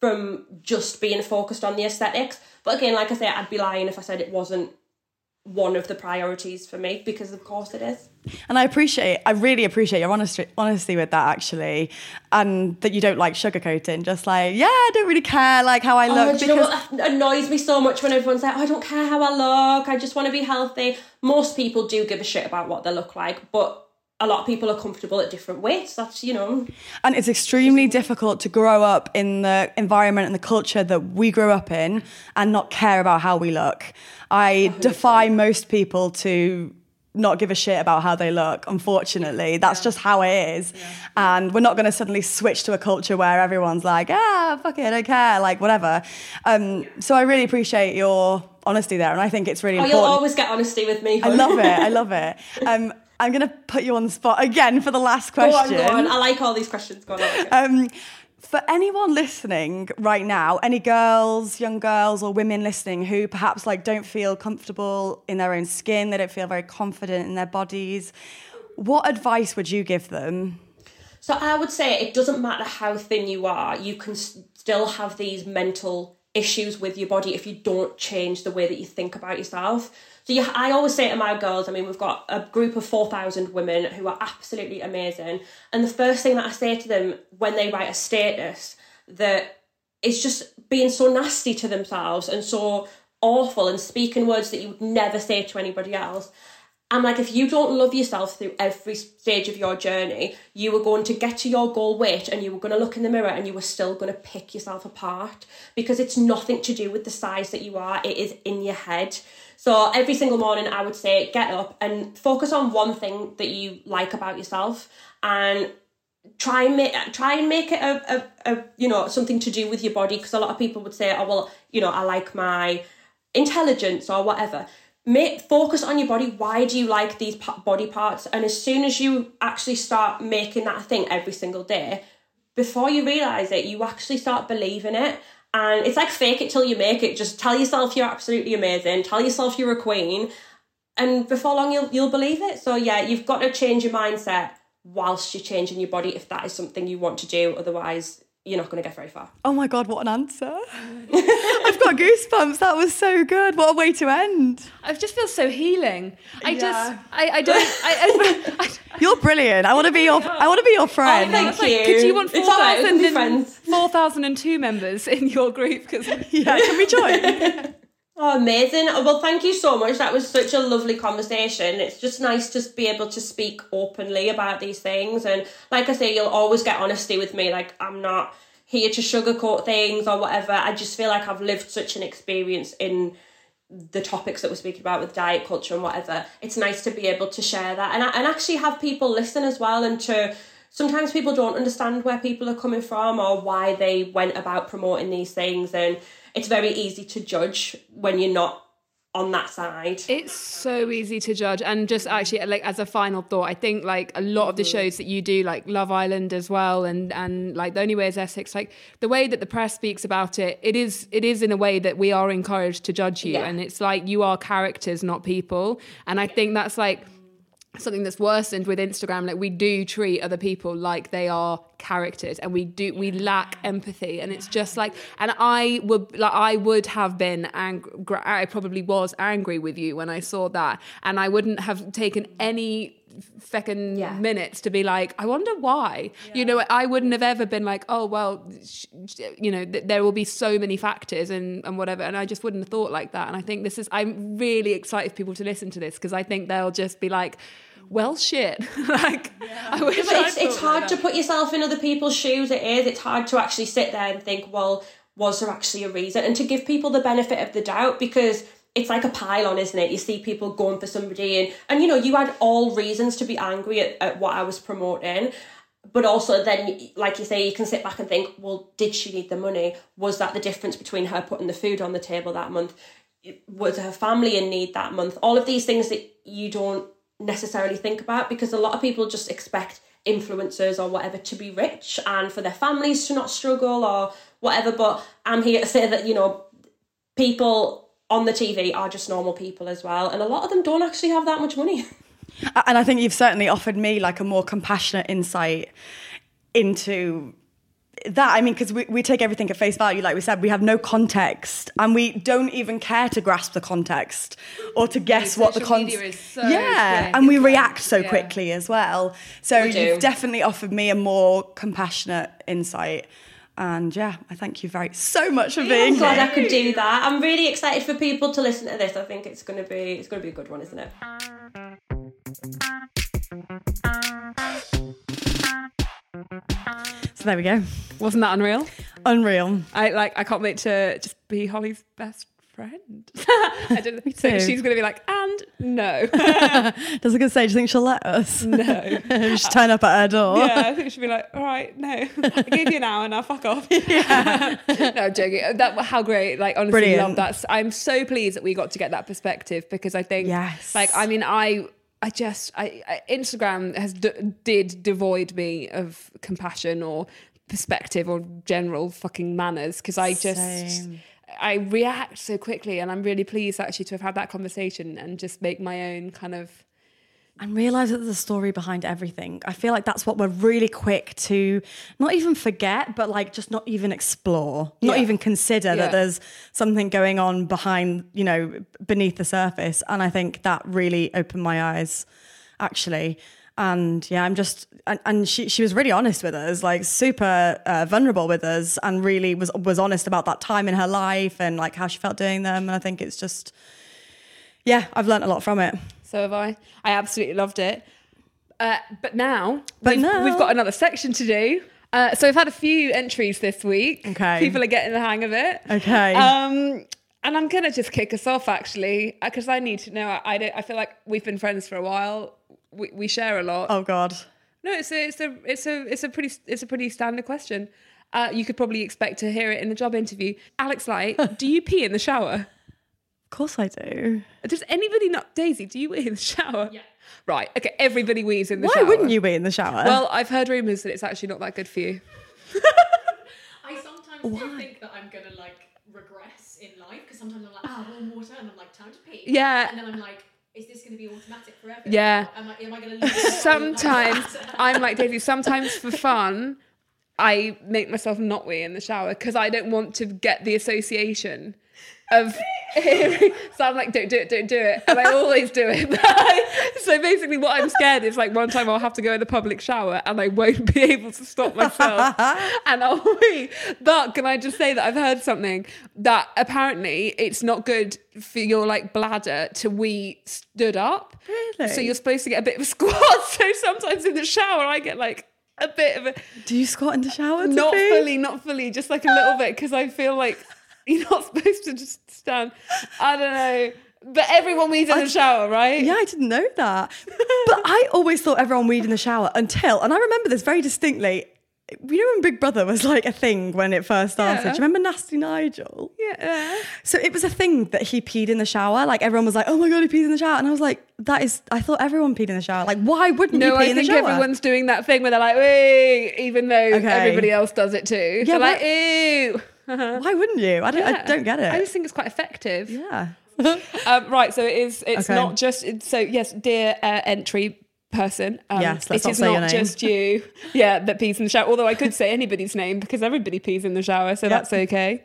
from just being focused on the aesthetics. But again, like I say, I'd be lying if I said it wasn't one of the priorities for me because of course it is. And i appreciate i really appreciate your honesty honesty with that actually and that you don't like sugarcoating just like yeah i don't really care like how i oh, look oh, because... you know annoys me so much when everyone's like oh, i don't care how i look i just want to be healthy. Most people do give a shit about what they look like but a lot of people are comfortable at different weights. That's, you know. And it's extremely difficult to grow up in the environment and the culture that we grew up in and not care about how we look. I defy most people to not give a shit about how they look. Unfortunately, that's yeah. just how it is. Yeah. And we're not going to suddenly switch to a culture where everyone's like, ah, fuck it, I don't care, like whatever. Um, so I really appreciate your honesty there, and I think it's really oh, important. You'll always get honesty with me. I love it. I love it. [LAUGHS] Um, I'm going to put you on the spot again for the last question. Go on, go on. I like all these questions. Go on. Um, for anyone listening right now, any girls, young girls, or women listening who perhaps like don't feel comfortable in their own skin, they don't feel very confident in their bodies, what advice would you give them? So I would say it doesn't matter how thin you are, you can still have these mental issues with your body if you don't change the way that you think about yourself. So you, I always say to my girls, I mean, we've got a group of 4,000 women who are absolutely amazing. And the first thing that I say to them when they write a status that is just being so nasty to themselves and so awful and speaking words that you would never say to anybody else. I'm like, if you don't love yourself through every stage of your journey, you are going to get to your goal weight and you were going to look in the mirror and you were still going to pick yourself apart because it's nothing to do with the size that you are, it is in your head. So every single morning, I would say get up and focus on one thing that you like about yourself and try and make try and make it a, a, a you know something to do with your body. Because a lot of people would say oh well you know I like my intelligence or whatever. Make focus on your body. Why do you like these body parts? And as soon as you actually start making that thing every single day before you realize it you actually start believing it and it's like fake it till you make it. Just tell yourself you're absolutely amazing. Tell yourself you're a queen. And before long you'll you'll believe it. So yeah you've got to change your mindset whilst you're changing your body if that is something you want to do. Otherwise you're not going to get very far. Oh my God, what an answer. [LAUGHS] I've got goosebumps. That was so good. What a way to end. I just feel so healing. I yeah. just, I, I don't, I, I, [LAUGHS] You're brilliant. I want to be your, I want to be your oh, friend. Oh, thank you. could you want 4,002 members in your group? Cause [LAUGHS] yeah, can we join? Oh, amazing. Oh, well, thank you so much. That was such a lovely conversation. It's just nice to be able to speak openly about these things. And like I say, you'll always get honesty with me. Like, I'm not here to sugarcoat things or whatever. I just feel like I've lived such an experience in the topics that we're speaking about with diet culture and whatever. It's nice to be able to share that and, and actually have people listen as well and to sometimes people don't understand where people are coming from or why they went about promoting these things and it's very easy to judge when you're not on that side. It's so easy to judge. And just actually like as a final thought, I think like a lot of the mm-hmm. shows that you do, like Love Island as well, and and like The Only Way is Essex, like the way that the press speaks about it, it is it is in a way that we are encouraged to judge you. Yeah. And it's like you are characters, not people. And I think that's like something that's worsened with Instagram. Like we do treat other people like they are characters, and we do we lack empathy, and it's just like. And I would like I would have been angry. I probably was angry with you when I saw that, and I wouldn't have taken any feckin' Yeah. minutes to be like, I wonder why. You know, I wouldn't have ever been like, oh well, sh- sh- you know, th- there will be so many factors and and whatever, and I just wouldn't have thought like that. And I think this is, I'm really excited for people to listen to this because I think they'll just be like, well, shit. [LAUGHS] like, I wish But it's, it's hard to put yourself in other people's shoes. It is. It's hard to actually sit there and think, well, was there actually a reason? And to give people the benefit of the doubt because it's like a pile-on, isn't it? You see people going for somebody, and and you know you had all reasons to be angry at, at what I was promoting. But also, then, like you say, you can sit back and think, well, did she need the money? Was that the difference between her putting the food on the table that month? Was her family in need that month? All of these things that you don't necessarily think about because a lot of people just expect influencers or whatever to be rich and for their families to not struggle or whatever. But I'm here to say that, you know, people on the TV are just normal people as well. And a lot of them don't actually have that much money. [LAUGHS] And I think you've certainly offered me like a more compassionate insight into that. I mean, because we, we take everything at face value, like we said, we have no context and we don't even care to grasp the context or to guess what the context. is so yeah, quick, and we react so yeah. quickly as well. So We you've definitely offered me a more compassionate insight. And yeah, I thank you very so much for being I'm glad here. I could do that. I'm really excited for people to listen to this. I think it's gonna be it's gonna be a good one, isn't it? So there we go. Wasn't that unreal? Unreal. I like. I can't wait to just be Holly's best friend. [LAUGHS] I don't think too. she's going to be like, and no, [LAUGHS] Does I was gonna say, do you think she'll let us? no. [LAUGHS] Just turn up at her door. Yeah, I think she'll be like, all right, no, I gave you an hour now, fuck off. Yeah. no, I'm joking. That how great. Like honestly, Brilliant. love that. I'm so pleased that we got to get that perspective because I think, Yes. like, I mean, I. I just, I, I Instagram has d- did devoid me of compassion or perspective or general fucking manners because I just, Same. I react so quickly, and I'm really pleased actually to have had that conversation and just make my own kind of and realize that there's a story behind everything. I feel like that's what we're really quick to not even forget, but like just not even explore, not Yeah. even consider Yeah. that there's something going on behind, you know, beneath the surface. And I think that really opened my eyes, actually. And yeah, I'm just, and, and she, she was really honest with us, like super uh, vulnerable with us, and really was was honest about that time in her life and like how she felt doing them. And I think it's just, yeah, I've learned a lot from it. So have I. I absolutely loved it. Uh, but now, But we've, now- we've got another section to do. Uh, so we've had a few entries this week. Okay. People are getting the hang of it. Okay. Um, and I'm gonna just kick us off actually, because I need to know. I, I don't. I feel like we've been friends for a while. We, we share a lot. oh God. No, it's a, it's a, it's a, it's a pretty, it's a pretty standard question. Uh, you could probably expect to hear it in a job interview. Alex Light, [LAUGHS] do you pee in the shower? Of course I do. Does anybody not Daisy? Do you wee in the shower? Yeah. Right. Okay. Everybody wees in the Why shower. Why wouldn't you be in the shower? Well, I've heard rumours that it's actually not that good for you. [LAUGHS] I sometimes do think that I'm gonna like regress in life because sometimes I'm like, ah, warm water, and I'm like, time to pee. Yeah. And then I'm like, is this gonna be automatic forever? Yeah. Am I, am I gonna? Sometimes [LAUGHS] I'm like Daisy. Sometimes for fun, I make myself not wee in the shower because I don't want to get the association of. So I'm like, don't do it, don't do it, and I always do it. [LAUGHS] so basically, what I'm scared is like one time I'll have to go in the public shower and I won't be able to stop myself, [LAUGHS] and I'll wee. But can I just say that I've heard something that apparently it's not good for your like bladder to wee stood up. Really? So you're supposed to get a bit of a [LAUGHS] squat. So sometimes in the shower I get like a bit of a do you squat in the shower? not pee? fully, not fully, just like a little bit because I feel like [LAUGHS] you're not supposed to just stand. I don't know. But everyone wees in the shower, right? Yeah, I didn't know that. but I [LAUGHS] always thought everyone weed in the shower until, and I remember this very distinctly. You know when Big Brother was like a thing when it first started? Yeah. Do you remember Nasty Nigel? Yeah. So it was a thing that he peed in the shower. Like everyone was like, "Oh my god, he peed in the shower," and I was like, "That is." I thought everyone peed in the shower. Like, why wouldn't No, you pee I in the think everyone's doing that thing where they're like, "Wee," even though Okay. everybody else does it too. Yeah, they're like, "Ew." [LAUGHS] Why wouldn't you? I don't. I don't get it. I just think it's quite effective. yeah. [LAUGHS] um, right, so it is. It's Okay. not just. So yes, dear uh, entry. person. Um, Yes, let's it not is say your not name. just you, [LAUGHS] yeah, that pees in the shower. Although I could say anybody's name because everybody pees in the shower, so Yep. that's okay.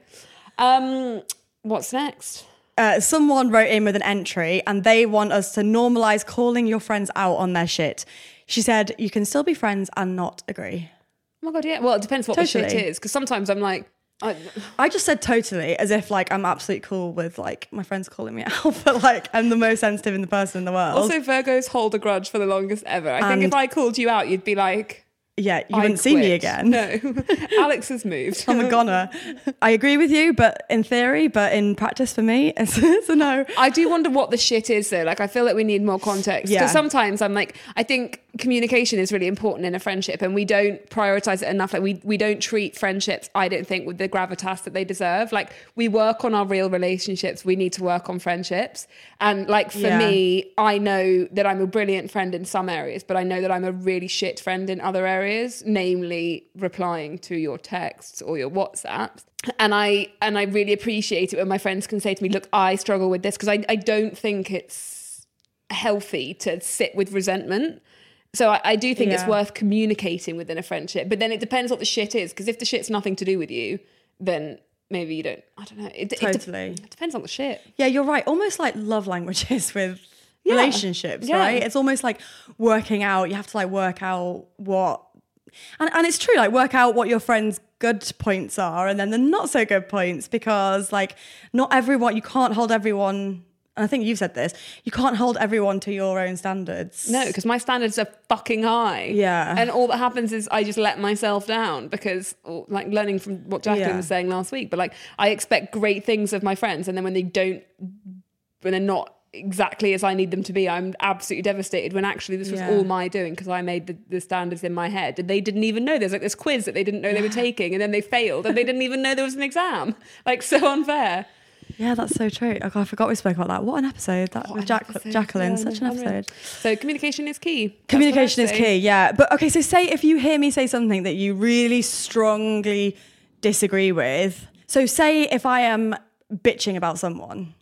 Um, what's next? Uh, someone wrote in with an entry and they want us to normalize calling your friends out on their shit. She said, you can still be friends and not agree. Oh my god, yeah. Well, it depends what the shit is because sometimes I'm like, I, I just said totally as if like I'm absolutely cool with like my friends calling me [LAUGHS] out, but like I'm the most sensitive in the person in the world. also Virgos hold a grudge for the longest ever. I think if I called you out, you'd be like, yeah, you I wouldn't see me again. No, [LAUGHS] Alex has moved. I'm a goner. I agree with you, but in theory, but in practice for me, [LAUGHS] it's, it's a no. I do wonder what the shit is though. Like I feel like we need more context. Yeah. Because sometimes I'm like, I think communication is really important in a friendship and we don't prioritize it enough. Like we we don't treat friendships, I don't think, with the gravitas that they deserve. Like we work on our real relationships, we need to work on friendships. And like for Yeah. me, I know that I'm a brilliant friend in some areas, but I know that I'm a really shit friend in other areas, namely replying to your texts or your WhatsApps. And I and I really appreciate it when my friends can say to me, look, I struggle with this because I, I don't think it's healthy to sit with resentment. So I, I do think it's worth communicating within a friendship. But then it depends what the shit is. Because if the shit's nothing to do with you, then maybe you don't. I don't know. It, it de- Totally. it depends on the shit. Yeah, you're right. Almost like love languages [LAUGHS] with Yeah. relationships, Yeah. right? It's almost like working out. You have to like work out what, and, and it's true, like work out what your friends' good points are and then the not so good points because like not everyone, you can't hold everyone. And I think you've said this. You can't hold everyone to your own standards. No, because my standards are fucking high. Yeah. And all that happens is I just let myself down because, oh, like, learning from what Jacqueline Yeah. was saying last week, but like, I expect great things of my friends. And then when they don't, when they're not exactly as I need them to be, I'm absolutely devastated when actually this was Yeah. all my doing because I made the, the standards in my head. And they didn't even know there's like this quiz that they didn't know they were taking. And then they failed and they didn't even know there was an exam. Like, so [LAUGHS] unfair. Yeah, that's so true. Oh, God, I forgot we spoke about that. What an episode that with Jack- episode. Jacqueline. Yeah, Such an episode. So communication is key. Communication is key, yeah. But okay, so say if you hear me say something that you really strongly disagree with. So say if I am bitching about someone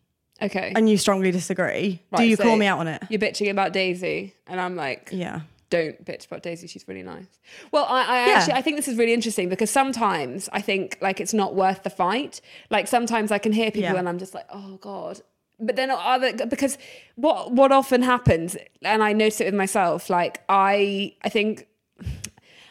Okay. and you strongly disagree, do you so call me out on it? You're bitching about Daisy, and I'm like, Yeah. Don't bitch about Daisy. She's really nice. Well, I, I Yeah. actually I think this is really interesting because sometimes I think like it's not worth the fight. Like sometimes I can hear people Yeah. and I'm just like, oh god. But then other because what what often happens, and I notice it with myself. Like I I think.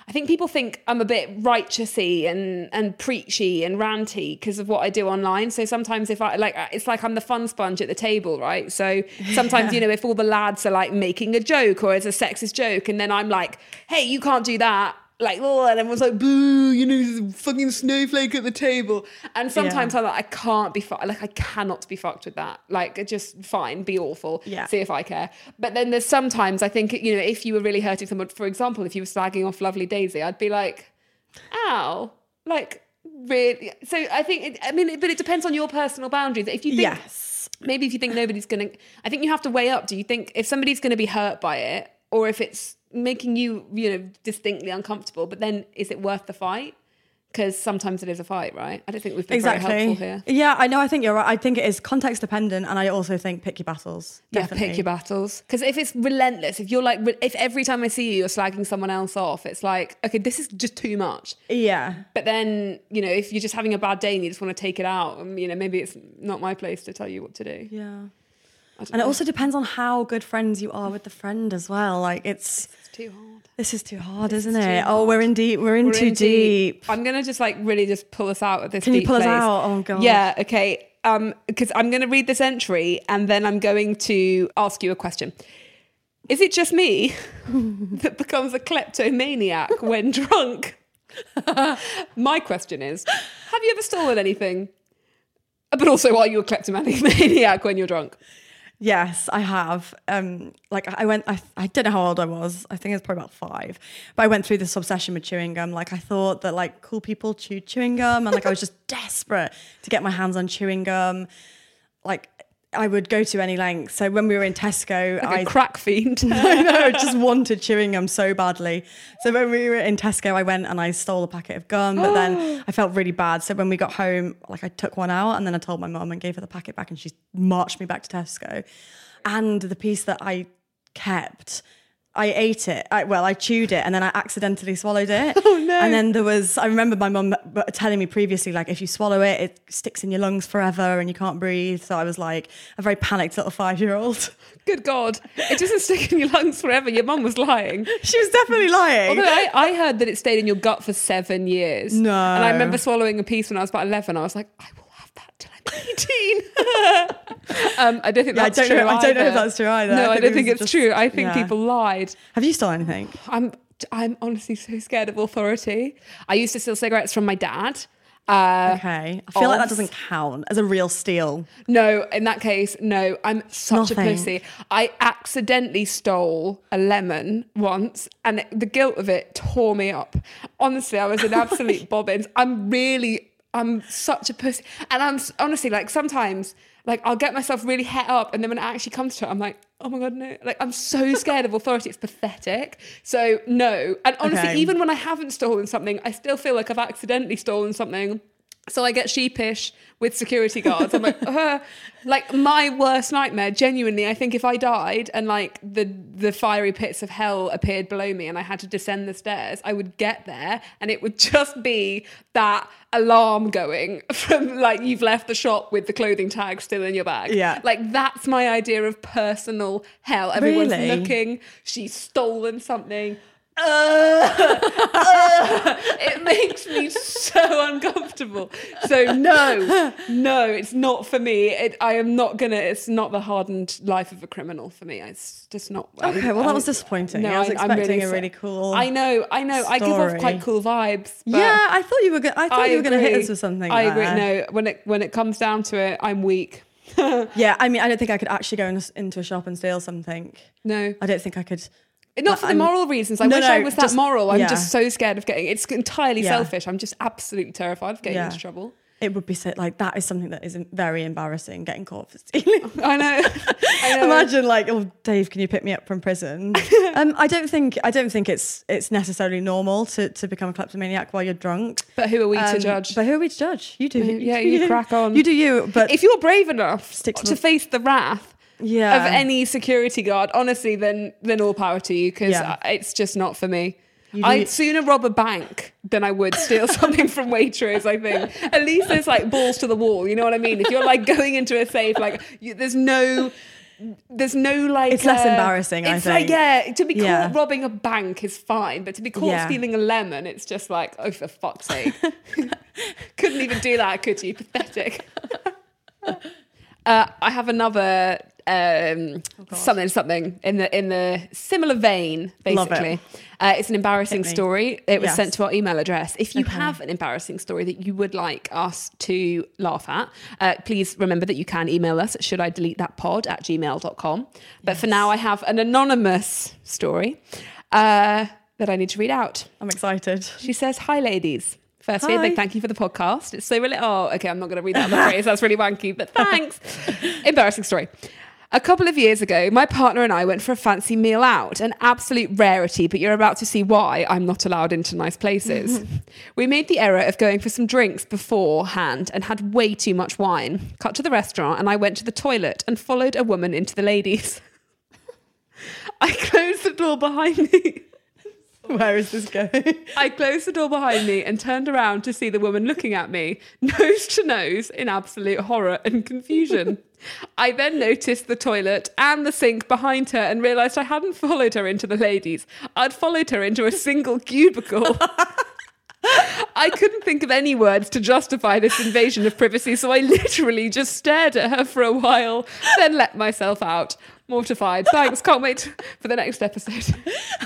I think people think I'm a bit righteousy and and preachy and ranty because of what I do online. So sometimes if I like, uh, it's like I'm the fun sponge at the table, right? So [LAUGHS] sometimes you know if all the lads are like making a joke or it's a sexist joke, and then I'm like, hey, you can't do that. Like, oh, and everyone's like, boo, you know, there's a fucking snowflake at the table. And sometimes I'm like, I can't be, fu- like, I cannot be fucked with that. Like, just fine, be awful. Yeah. See if I care. But then there's sometimes I think, you know, if you were really hurting someone, for example, if you were slagging off lovely Daisy, I'd be like, ow. Like, really? So I think, it, I mean, but it depends on your personal boundaries. If you think, Yes. maybe if you think nobody's going to, I think you have to weigh up. Do you think if somebody's going to be hurt by it or if it's making you, you know, distinctly uncomfortable, but then is it worth the fight? Because sometimes it is a fight, right? I don't think we've been very helpful here. Yeah, I know. I think you're right. I think it is context dependent, and I also think pick your battles. Yeah, pick your battles. Because if it's relentless, if you're like, if every time I see you, you're slagging someone else off, it's like, okay, this is just too much. Yeah. But then, you know, if you're just having a bad day and you just want to take it out, um, you know, maybe it's not my place to tell you what to do. Yeah. And it also depends on how good friends you are with the friend as well. Like it's it's too hard. this is too hard, isn't is it? Oh, we're in deep. We're in We're too in deep. I'm gonna just like really just pull us out of this. Can you deep pull us out? Oh, God. Yeah. Okay. Um, because I'm gonna read this entry and then I'm going to ask you a question. Is it just me [LAUGHS] that becomes a kleptomaniac when drunk? [LAUGHS] My question is: Have you ever stolen anything? But also, are you a kleptomaniac when you're drunk? Yes, I have. Um, like I went, I, I don't know how old I was. I think it was probably about five. But I went through this obsession with chewing gum. Like I thought that like cool people chewed chewing gum, and like I was just [LAUGHS] desperate to get my hands on chewing gum. Like I would go to any length. So when we were in Tesco, Like I a crack fiend. [LAUGHS] I know, I just wanted chewing gum so badly. So when we were in Tesco, I went and I stole a packet of gum, but then [GASPS] I felt really bad. So when we got home, like I took one out and then I told my mum and gave her the packet back and she marched me back to Tesco. And the piece that I kept, I ate it. I, well, I chewed it and then I accidentally swallowed it. [LAUGHS] Oh no! And then there was. I remember my mum telling me previously, like if you swallow it, it sticks in your lungs forever and you can't breathe. So I was like a very panicked little five year old. [LAUGHS] Good God. It doesn't stick in your lungs forever. Your mum was lying. [LAUGHS] she was definitely lying. Although I, I heard that it stayed in your gut for seven years. No. And I remember swallowing a piece when I was about 11. I was like, I will have that till I'm 18. [LAUGHS] um, I don't think Yeah, I that's don't true. know- I don't know if that's true either. No, I, think don't it think it's just- true. I think yeah. people lied. Have you stolen anything? I'm I'm honestly so scared of authority. I used to steal cigarettes from my dad. Uh, Okay. I feel like that doesn't count as a real steal. No, in that case, no. I'm such a pussy. I accidentally stole a lemon once, and it- the guilt of it tore me up. Honestly, I was in [LAUGHS] absolute bobbins. I'm really, I'm such a pussy, and I'm honestly like sometimes. Like I'll get myself really het up, and then when it actually comes to it, I'm like, "Oh my god, no!" Like I'm so [LAUGHS] scared of authority; it's pathetic. So no, and honestly, Okay. even when I haven't stolen something, I still feel like I've accidentally stolen something. So I get sheepish with security guards. I'm like, uh, like my worst nightmare. Genuinely, I think if I died and like the the fiery pits of hell appeared below me and I had to descend the stairs, I would get there and it would [LAUGHS] just be that alarm going [LAUGHS] from like you've left the shop with the clothing tag still in your bag. Yeah. like that's my idea of personal hell. Everyone's Really? looking. She's stolen something. Uh, [LAUGHS] uh, it makes me so uncomfortable. So no, no, it's not for me. It, I am not gonna. It's not the hardened life of a criminal for me. It's just not. Okay, well, that was I- disappointing. I was I'm expecting a really cool I know, I know. I give off quite cool vibes. but yeah, I thought you were. Go- I thought I you were going to hit agree. us with something. I there. agree. No, when it when it comes down to it, I'm weak. [LAUGHS] Yeah, I mean, I don't think I could actually go in, into a shop and steal something. No, I don't think I could. Not for the I'm- moral reasons. I No, wish no, I was that moral. I'm yeah. just so scared of getting. It's entirely Yeah. selfish. I'm just absolutely terrified of getting Yeah. into trouble. It would be so, like that is something that is very embarrassing. Getting caught for stealing. [LAUGHS] I know. [LAUGHS] I know. Imagine like, oh, Dave, can you pick me up from prison? [LAUGHS] um, I don't think I don't think it's it's necessarily normal to, to become a kleptomaniac while you're drunk. But who are we to Um, judge? But who are we to judge? You do. Yeah, you crack on. You do you. But if you're brave enough Stick to to, face the wrath Yeah. of any security guard, honestly, then then all power to you because Yeah. it's just not for me. I'd sooner rob a bank than I would steal [LAUGHS] something from Waitrose. I think at least there's like balls to the wall. You know what I mean? If you're like going into a safe, like you, there's no. There's no like. It's less embarrassing, I It's like think. yeah, to be caught Yeah. robbing a bank is fine, but to be caught Yeah. stealing a lemon, it's just like oh for fuck's sake, [LAUGHS] couldn't even do that, could you? Pathetic. [LAUGHS] Uh, I have another um, something something in the in the similar vein, Love it. basically. Uh, it's an embarrassing story. It was Yes. sent to our email address. If you Okay. have an embarrassing story that you would like us to laugh at, uh, please remember that you can email us at should I delete that pod at gmail.com. But for now, I have an anonymous story uh, that I need to read out. I'm excited. She says, Hi, ladies. Firstly, a big thank you for the podcast. It's so really, oh, okay, I'm not going to read that the [LAUGHS] phrase. That's really wanky, but thanks. [LAUGHS] Embarrassing story. A couple of years ago, my partner and I went for a fancy meal out, an absolute rarity, but you're about to see why I'm not allowed into nice places. [LAUGHS] we made the error of going for some drinks beforehand and had way too much wine. Cut to the restaurant, and I went to the toilet and followed a woman into the ladies. [LAUGHS] I closed the door behind me. [LAUGHS] Where is this going? I closed the door behind me and turned around to see the woman looking at me, nose to nose, in absolute horror and confusion. I then noticed the toilet and the sink behind her and realised I hadn't followed her into the ladies. I'd followed her into a single cubicle. [LAUGHS] I couldn't think of any words to justify this invasion of privacy, so I literally just stared at her for a while, then let myself out. Mortified. Thanks. Can't wait for the next episode.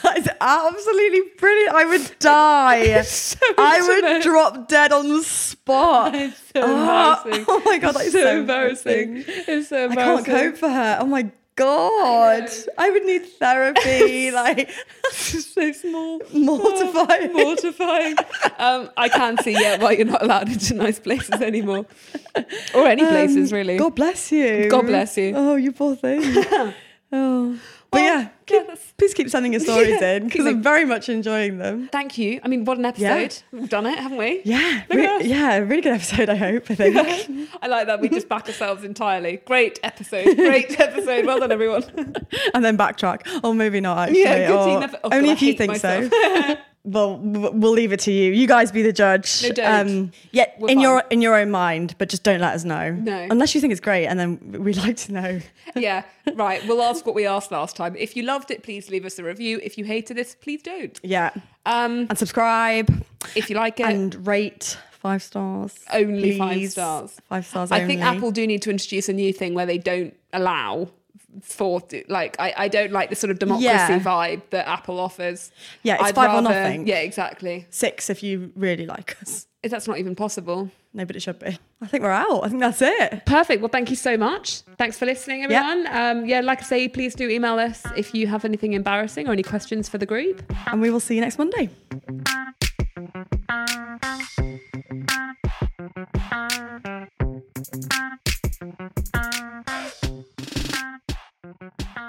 That's absolutely brilliant. I would die. [LAUGHS] so I would drop dead on the spot. It's so Oh, embarrassing. oh my God, that is so, so embarrassing. embarrassing. It's so I can't cope for her. Oh my god. I would need therapy. [LAUGHS] like so small. mortifying. [LAUGHS] Mortifying. Um, I can't see yet why you're not allowed into nice places anymore. Or any places, Um, really. God bless you. God bless you. Oh, you poor thing. [LAUGHS] oh. But oh, yeah, keep, that's- Please keep sending your stories [LAUGHS] Yeah, in because I'm very much enjoying them. Thank you. I mean, what an episode. We've done it, haven't we? Yeah, re- yeah, really good episode. I hope. I think. [LAUGHS] I like that. We just back ourselves entirely. Great episode. [LAUGHS] Great episode. Well done, everyone. and then backtrack. Or maybe not. Actually. Yeah, good or. Oh, only God, if you think myself. so. Well, we'll leave it to you. You guys be the judge. No, don't. yeah, We're in your in your own mind, but just don't let us know. No. unless you think it's great, and then we'd like to know. [LAUGHS] yeah, right. We'll ask what we asked last time. If you loved it, please leave us a review. If you hated us, please don't. Yeah, Um, and subscribe if you like it, and rate five stars. only five stars. Five stars. I think. Apple do need to introduce a new thing where they don't allow for like I, I don't like the sort of democracy Yeah. vibe that Apple offers. Yeah, it's I'd five or nothing. Yeah, exactly. six if you really like us. If That's not even possible. No, but it should be. I think we're out. I think that's it. Perfect. Well, thank you so much. Thanks for listening, everyone. Um, yeah, like I say, please do email us if you have anything embarrassing or any questions for the group. And we will see you next Monday.